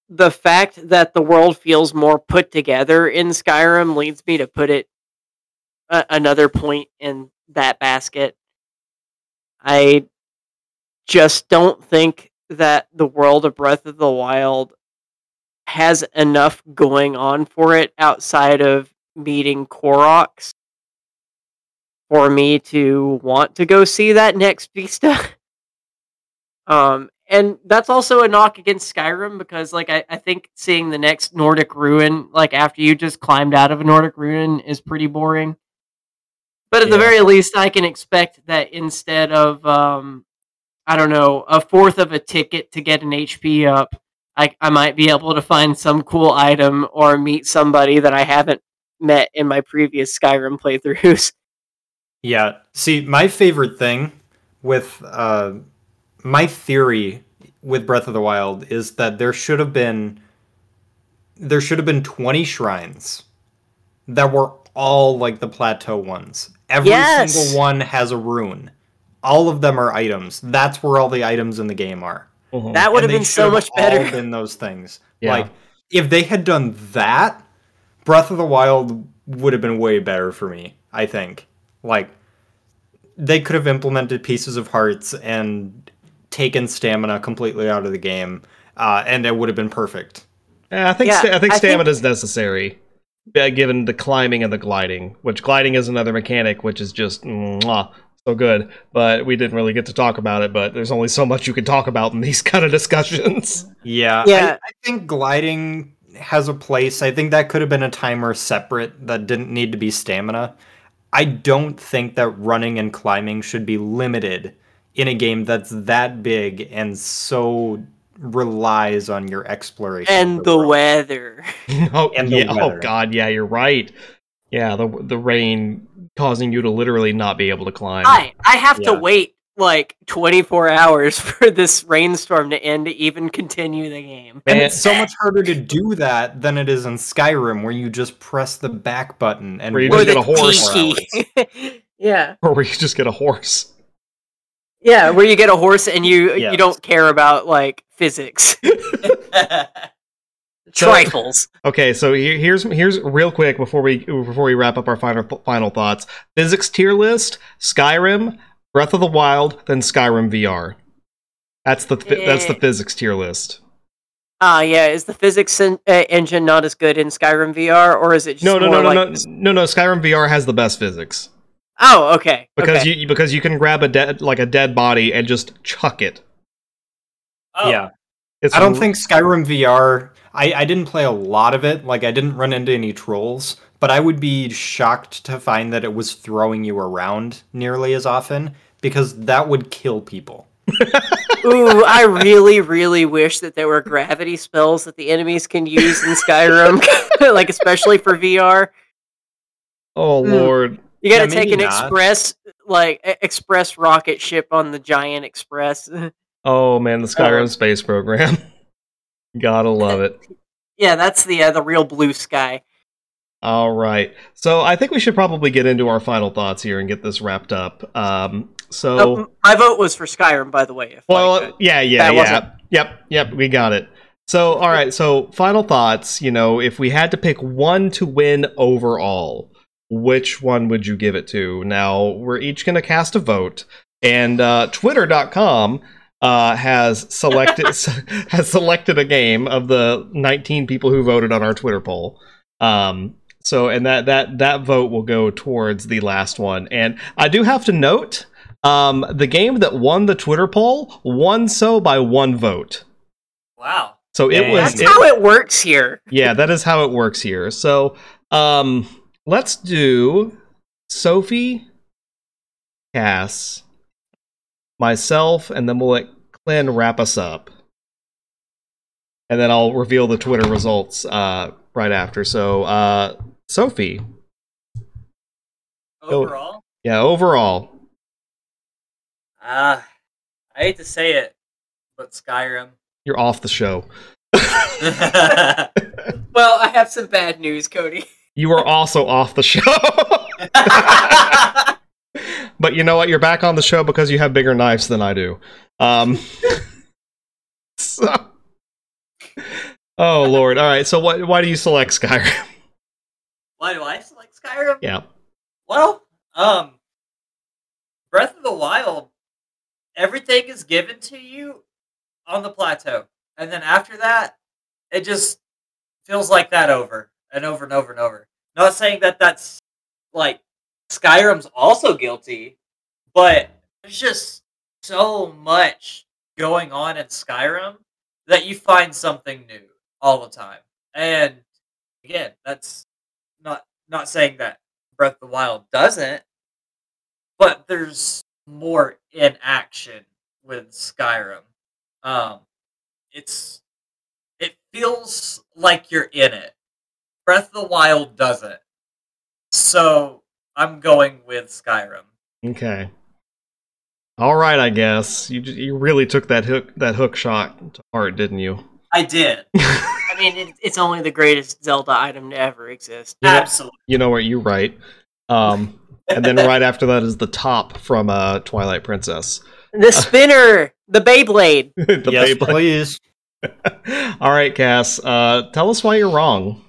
the fact that the world feels more put together in Skyrim leads me to put it a- another point in that basket. I just don't think that the world of Breath of the Wild has enough going on for it outside of meeting Koroks for me to want to go see that next Vista. um, and that's also a knock against Skyrim because, like, I, I think seeing the next Nordic ruin, like after you just climbed out of a Nordic ruin, is pretty boring. But at the very least, I can expect that instead of, um, I don't know, a fourth of a ticket to get an HP up, I, I might be able to find some cool item or meet somebody that I haven't met in my previous Skyrim playthroughs. Yeah. See, my favorite thing with uh, my theory with Breath of the Wild is that there should have been there should have been 20 shrines that were all like the plateau ones. Every Yes! single one has a rune. All of them are items. That's where all the items in the game are. Mhm. That would have been so much all better. Been those things. Yeah. Like if they had done that, Breath of the Wild would have been way better for me. I think. Like they could have implemented pieces of hearts and taken stamina completely out of the game, uh, and it would have been perfect. Yeah, I think Yeah, sta- I think stamina is necessary. uh, given the climbing and the gliding, which gliding is another mechanic, which is just mwah, so good. But we didn't really get to talk about it. But there's only so much you can talk about in these kind of discussions. Yeah, Yeah. I, I think gliding has a place. I think that could have been a timer separate that didn't need to be stamina. I don't think that running and climbing should be limited in a game that's that big and so relies on your exploration. and the world. weather. oh, And the yeah, oh. God, yeah, you're right. Yeah, the the rain causing you to literally not be able to climb. I I have to wait like 24 hours for this rainstorm to end to even continue the game. And it's so much harder to do that than it is in Skyrim, where you just press the back button and Where you just Or get a horse. Yeah. or where you just get a horse. Yeah, where you get a horse and you Yes. you don't care about like physics. So- Trifles. Okay, so here, here's here's real quick before we before we wrap up our final final thoughts. Physics tier list: Skyrim, Breath of the Wild, then Skyrim VR. That's the fi- that's the Eh. physics tier list. Ah, yeah. Is the physics en- uh, engine not as good in Skyrim VR, or is it just No, no, more no, no, like... no, no, no. Skyrim VR has the best physics Oh, okay. because okay. you because you can grab a dead like a dead body and just chuck it. Oh, Yeah. It's I don't r- think Skyrim VR. I, I didn't play a lot of it. Like I didn't run into any trolls, but I would be shocked to find that it was throwing you around nearly as often because that would kill people. Ooh, I really, really wish that there were gravity spells that the enemies can use in Skyrim, like especially for VR. Oh Hmm. lord. You got to Yeah, take an not. express, like express rocket ship on the giant express. Oh man, the Skyrim space program. Gotta love it. yeah, that's the uh, the real blue sky. All right. So I think we should probably get into our final thoughts here and get this wrapped up. Um, so, Oh, my vote was for Skyrim, by the way. If well, could. yeah, yeah, yeah. wasn't- Yep, yep, we got it. So, all right. So, final thoughts. You know, if we had to pick one to win overall, which one would you give it to? Now, we're each going to cast a vote, and uh, Twitter.com uh, has selected has selected a game of the 19 people who voted on our Twitter poll. Um, so, and that that that vote will go towards the last one. And I do have to note, um, the game that won the Twitter poll won so by one vote. wow. So it Dang. was That's it- how it works here. yeah, that is how it works here. So, um, let's do Sophie, Cass, myself, and then we'll let Klen wrap us up. And then I'll reveal the Twitter results uh, right after. So, uh, Sophie. Overall, yeah, overall, uh, I hate to say it, but Skyrim. you're off the show. Well, I have some bad news, Cody. You are also off the show. but you know what? You're back on the show because you have bigger knives than I do. Um, so, oh lord! All right. So what? Why do you select Skyrim? Why do I select Skyrim? Yeah. Well, um, Breath of the Wild, everything is given to you on the plateau, and then after that, it just feels like that over and over and over and over. Not saying that that's like Skyrim's also guilty, but there's just so much going on in Skyrim that you find something new all the time. And again, that's not not saying that Breath of the Wild doesn't, but there's more in action with Skyrim. Um, it's it feels like you're in it. Breath of the Wild doesn't. So I'm going with Skyrim. Okay. All right. I guess you you really took that hook that hook shot to heart, didn't you? I did. I mean, it, it's only the greatest Zelda item to ever exist. You know- Absolutely. you know what? You're right. Um, and then right after that is the top from uh, Twilight Princess. The spinner, the Beyblade. the yes, Beyblade. please. All right, Cass. Uh, tell us why you're wrong.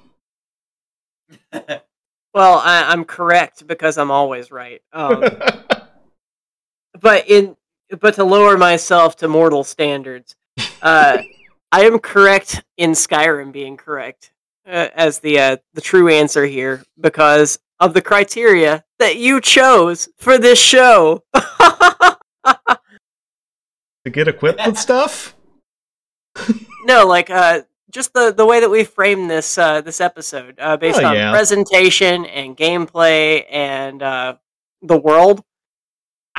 Well, I, I'm correct because I'm always right. Um, but in but to lower myself to mortal standards, uh, I am correct in Skyrim being correct. uh, as the uh, the true answer here because of the criteria that you chose for this show. To get equipped with stuff? no, like uh, just the the way that we frame this uh, this episode uh, based Oh, on yeah. presentation and gameplay and uh, the world.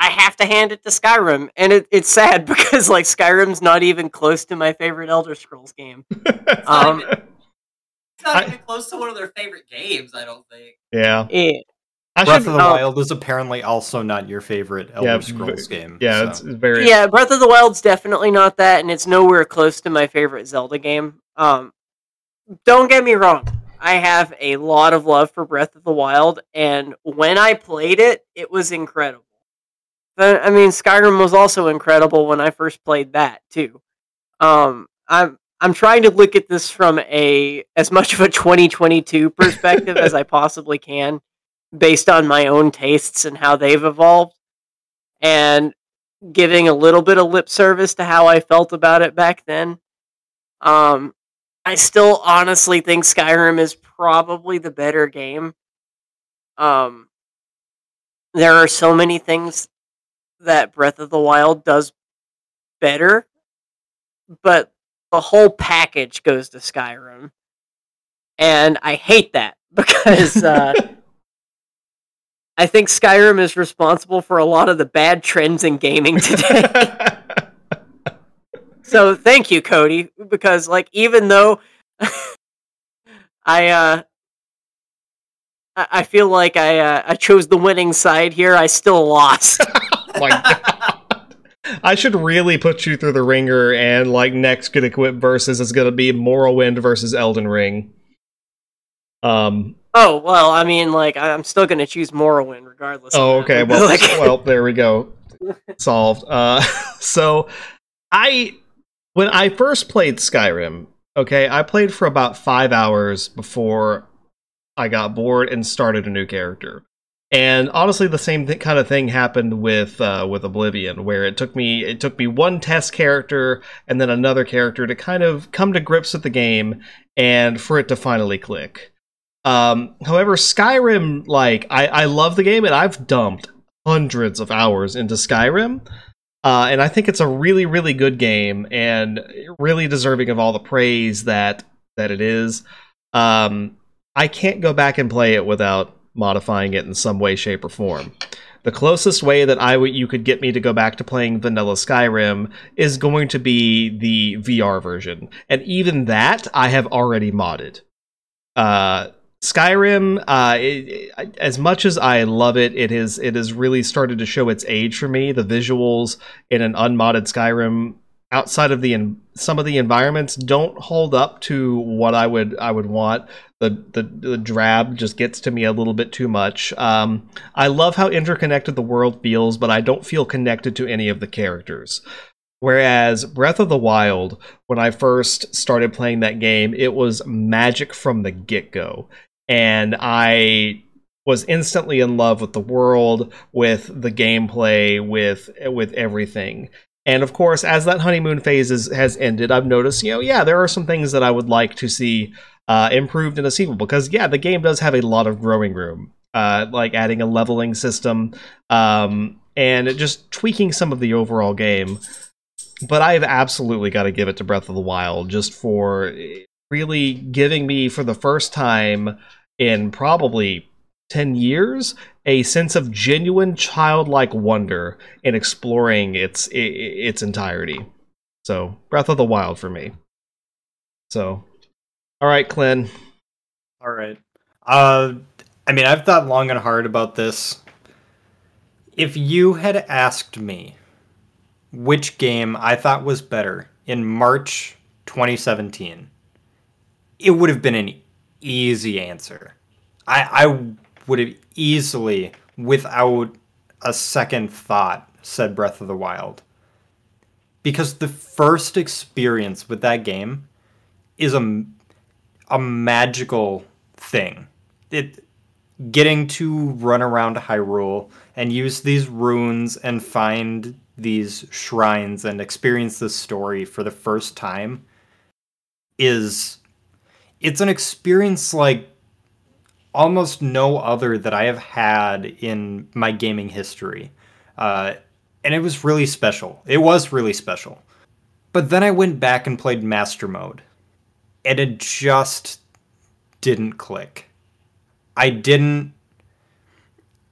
I have to hand it to Skyrim, and it, it's sad because like Skyrim's not even close to my favorite Elder Scrolls game. Um, It's not I- even close to one of their favorite games, I don't think. yeah. eh, I Breath should of the oh. Wild is apparently also not your favorite Elder Yeah, Scrolls game. Yeah, so. it's it's very Yeah, Breath of the Wild's definitely not that, and it's nowhere close to my favorite Zelda game. Um, don't get me wrong, I have a lot of love for Breath of the Wild, and when I played it, it was incredible. But I mean, Skyrim was also incredible when I first played that too. Um, I'm I'm trying to look at this from a as much of a 2022 perspective as I possibly can, based on my own tastes and how they've evolved. And giving a little bit of lip service to how I felt about it back then. Um, I still honestly think Skyrim is probably the better game. Um, there are so many things that Breath of the Wild does better, but the whole package goes to Skyrim. And I hate that because uh, I think Skyrim is responsible for a lot of the bad trends in gaming today. so thank you, Cody, because like even though I uh I I feel like I uh, I chose the winning side here, I still lost. my god. I should really put you through the ringer and like next Get Equipped versus is gonna be Morrowind versus Elden Ring. Um oh well, I mean, like I'm still gonna choose Morrowind regardless. Oh, okay. Well, Like- well, there we go. Solved. Uh, so, I when I first played Skyrim, okay, I played for about five hours before I got bored and started a new character. And honestly, the same th- kind of thing happened with uh, with Oblivion, where it took me it took me one test character and then another character to kind of come to grips with the game and for it to finally click. Um, however, Skyrim, like I, I love the game and I've dumped hundreds of hours into Skyrim. Uh, and I think it's a really, really good game and really deserving of all the praise that that it is. Um, I can't go back and play it without modifying it in some way, shape, or form. The closest way that I would you could get me to go back to playing vanilla Skyrim is going to be the VR version, and even that I have already modded. Uh, Skyrim, uh, it, it- as much as I love it, it has it has really started to show its age for me. The visuals in an unmodded Skyrim, outside of the some of the environments, don't hold up to what I would I would want. The, the the drab just gets to me a little bit too much. Um, I love how interconnected the world feels, but I don't feel connected to any of the characters. Whereas Breath of the Wild, when I first started playing that game, it was magic from the get go. And I was instantly in love with the world, with the gameplay, with with everything. And of course, as that honeymoon phase is, has ended, I've noticed, you know, yeah, there are some things that I would like to see uh, improved in a sequel because, yeah, the game does have a lot of growing room, uh, like adding a leveling system um, and just tweaking some of the overall game but I've absolutely got to give it to Breath of the Wild just for really giving me for the first time in probably 10 years a sense of genuine childlike wonder in exploring its its entirety. So, Breath of the Wild for me. So, all right, Klen. All right. Uh, I mean, I've thought long and hard about this. If you had asked me which game I thought was better in March 2017, it would have been an easy answer. I, I would have easily, without a second thought, said Breath of the Wild. Because the first experience with that game is a, a magical thing. It getting to run around Hyrule and use these runes and find these shrines and experience this story for the first time is it's an experience like almost no other that I have had in my gaming history. Uh, and it was really special. It was really special. But then I went back and played Master Mode, and it just didn't click. I didn't.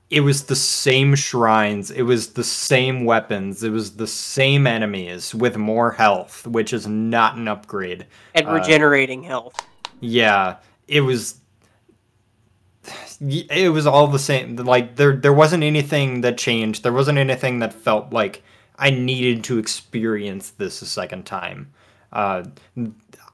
It was the same shrines, it was the same weapons, it was the same enemies with more health, which is not an upgrade. and Uh, regenerating health. Yeah, it was it was all the same like there there wasn't anything that changed there wasn't anything that felt like i needed to experience this a second time uh,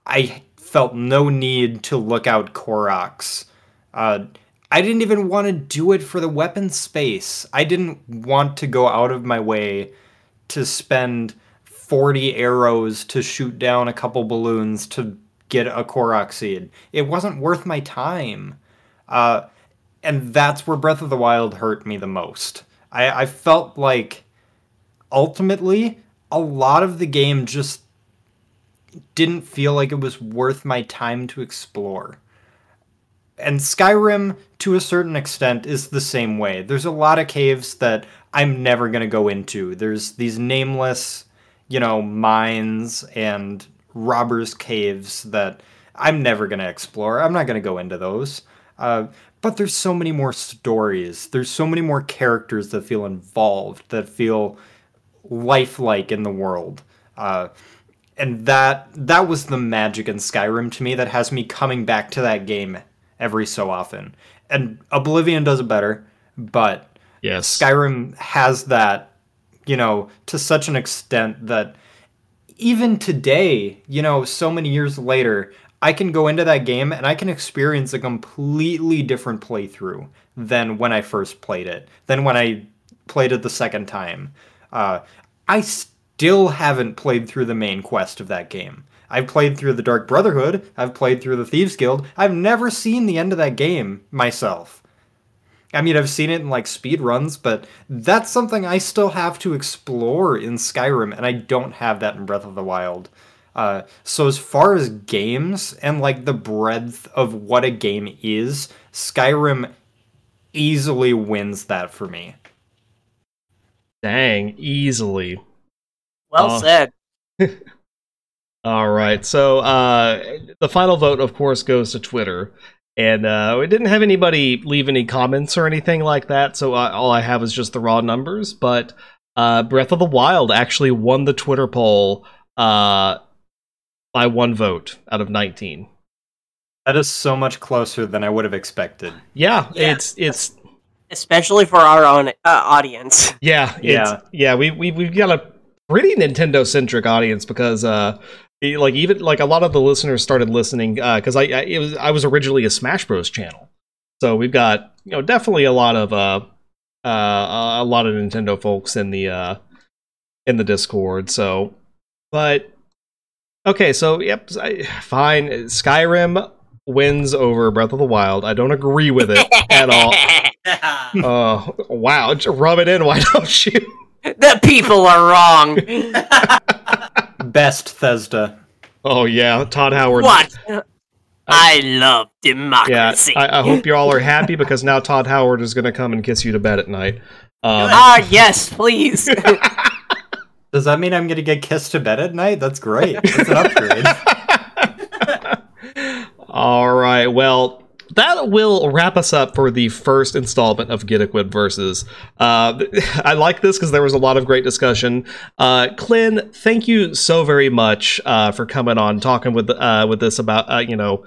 i felt no need to look out Koroks. Uh, i didn't even want to do it for the weapon space i didn't want to go out of my way to spend 40 arrows to shoot down a couple balloons to get a Korok seed it wasn't worth my time uh, and that's where Breath of the Wild hurt me the most. I, I felt like ultimately a lot of the game just didn't feel like it was worth my time to explore. And Skyrim, to a certain extent, is the same way. There's a lot of caves that I'm never going to go into. There's these nameless, you know, mines and robbers' caves that I'm never going to explore. I'm not going to go into those. Uh, but there's so many more stories. There's so many more characters that feel involved, that feel lifelike in the world. Uh, and that that was the magic in Skyrim to me that has me coming back to that game every so often. And Oblivion does it better, but Yes. Skyrim has that, you know, to such an extent that even today, you know, so many years later, I can go into that game and I can experience a completely different playthrough than when I first played it, than when I played it the second time. Uh, I still haven't played through the main quest of that game. I've played through the Dark Brotherhood, I've played through the Thieves Guild. I've never seen the end of that game myself. I mean, I've seen it in like speed runs, but that's something I still have to explore in Skyrim, and I don't have that in Breath of the Wild. Uh, so as far as games and like the breadth of what a game is, Skyrim easily wins that for me. Dang, easily. Well Oh. said. All right. So uh, the final vote, of course, goes to Twitter. And uh, we didn't have anybody leave any comments or anything like that. So uh, all I have is just the raw numbers. But uh, Breath of the Wild actually won the Twitter poll uh, by one vote out of 19. That is so much closer than I would have expected. Yeah, Yeah. it's it's Especially for our own uh, audience. Yeah, Yeah. yeah. We we we've got a pretty Nintendo centric audience because uh, e- like even like a lot of the listeners started listening uh, because I, I it was I was originally a Smash Bros channel, so we've got you know definitely a lot of uh uh a lot of Nintendo folks in the uh in the Discord. So, but okay, so yep, I, fine. Skyrim wins over Breath of the Wild. I don't agree with it at all. Oh wow, j- rub it in, why don't you? The people are wrong. Best Thesda. Oh yeah, Todd Howard. what? I love Yeah, democracy. I, I hope you all are happy because now Todd Howard is going to come and kiss you to bed at night. Um, Ah, yes, please. Does that mean I'm going to get kissed to bed at night? That's great. That's an upgrade. all right, well, that will wrap us up for the first installment of Equipped versus. Uh, I like this because there was a lot of great discussion. Uh, Klen, thank you so very much uh, for coming on, talking with uh, with us about uh, you know,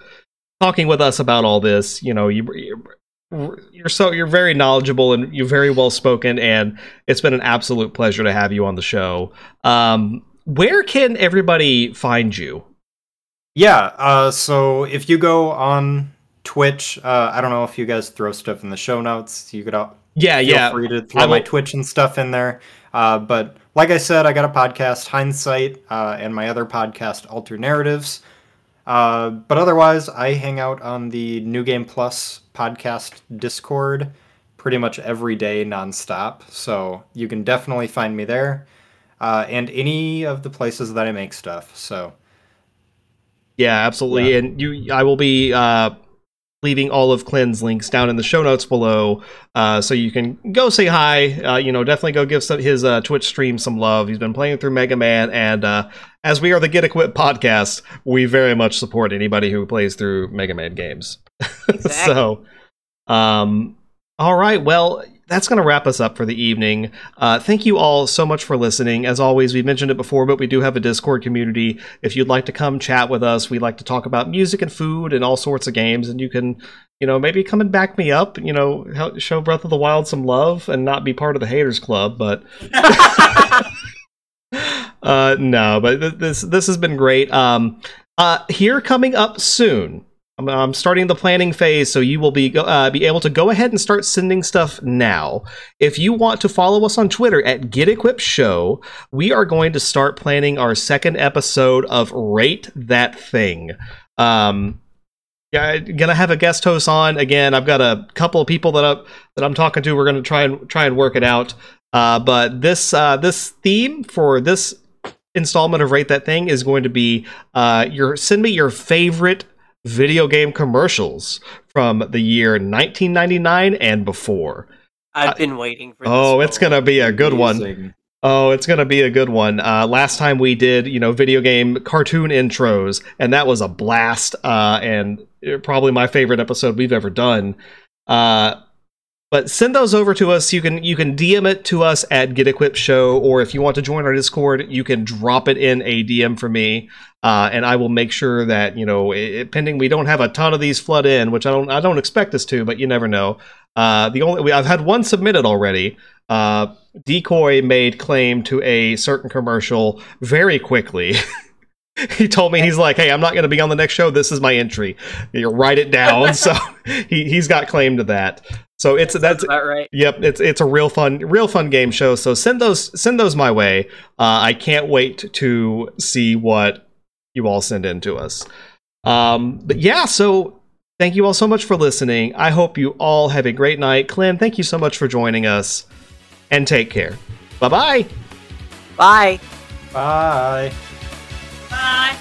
talking with us about all this. You know, you. You're, you're so you're very knowledgeable and you're very well spoken and it's been an absolute pleasure to have you on the show um where can everybody find you Yeah, uh, so if you go on Twitch, uh, I don't know if you guys throw stuff in the show notes. You could all yeah feel yeah free to throw I my will- Twitch and stuff in there. Uh, but like I said, I got a podcast, Hindsight, uh, and my other podcast, Alter Narratives. Uh, but otherwise, I hang out on the New Game Plus podcast Discord pretty much every day nonstop. So you can definitely find me there. Uh, and any of the places that I make stuff. So Yeah, absolutely. Yeah. And you, I will be uh, leaving all of Klen's links down in the show notes below, uh, so you can go say hi. Uh, you know, definitely go give some, his uh, Twitch stream some love. He's been playing through Mega Man, and uh, as we are the Get Equipped podcast, we very much support anybody who plays through Mega Man games. Exactly. so, um, all right. Well, that's going to wrap us up for the evening. Uh, thank you all so much for listening. As always, we mentioned it before, but we do have a Discord community. If you'd like to come chat with us, we like to talk about music and food and all sorts of games. And you can, you know, maybe come and back me up. You know, help show Breath of the Wild some love and not be part of the haters club. But uh, no, but th- this this has been great. Um, uh, here coming up soon. I'm, I'm starting the planning phase, so you will be uh, be able to go ahead and start sending stuff now. If you want to follow us on Twitter at Get Equipped Show, we are going to start planning our second episode of Rate That Thing. Um, yeah, gonna have a guest host on again. I've got a couple of people that I'm that I'm talking to. We're gonna try and try and work it out. Uh, but this uh, this theme for this installment of Rate That Thing is going to be uh, your send me your favorite video game commercials from the year 1999 and before. I've been waiting for. This Oh, it's gonna be a good one. Amazing. Oh, it's gonna be a good one. Uh, last time we did, you know, video game cartoon intros, and that was a blast. Uh, and probably my favorite episode we've ever done. Uh, but send those over to us. You can you can DM it to us at Get Equipped Show, or if you want to join our Discord, you can drop it in a DM for me, uh, and I will make sure that you know, it, pending we don't have a ton of these flood in, which I don't I don't expect us to, but you never know. Uh, the only we, I've had one submitted already. Uh, Decoy made claim to a certain commercial very quickly. he told me he's like, "Hey, I'm not going to be on the next show. This is my entry. You write it down." so he he's got claim to that. So it's that's about right. Yep, it's it's a real fun, real fun game show. So send those send those my way. Uh, I can't wait to see what you all send in to us. Um, but yeah, so thank you all so much for listening. I hope you all have a great night. Klen, thank you so much for joining us, and take care. Bye bye. Bye. Bye. Bye.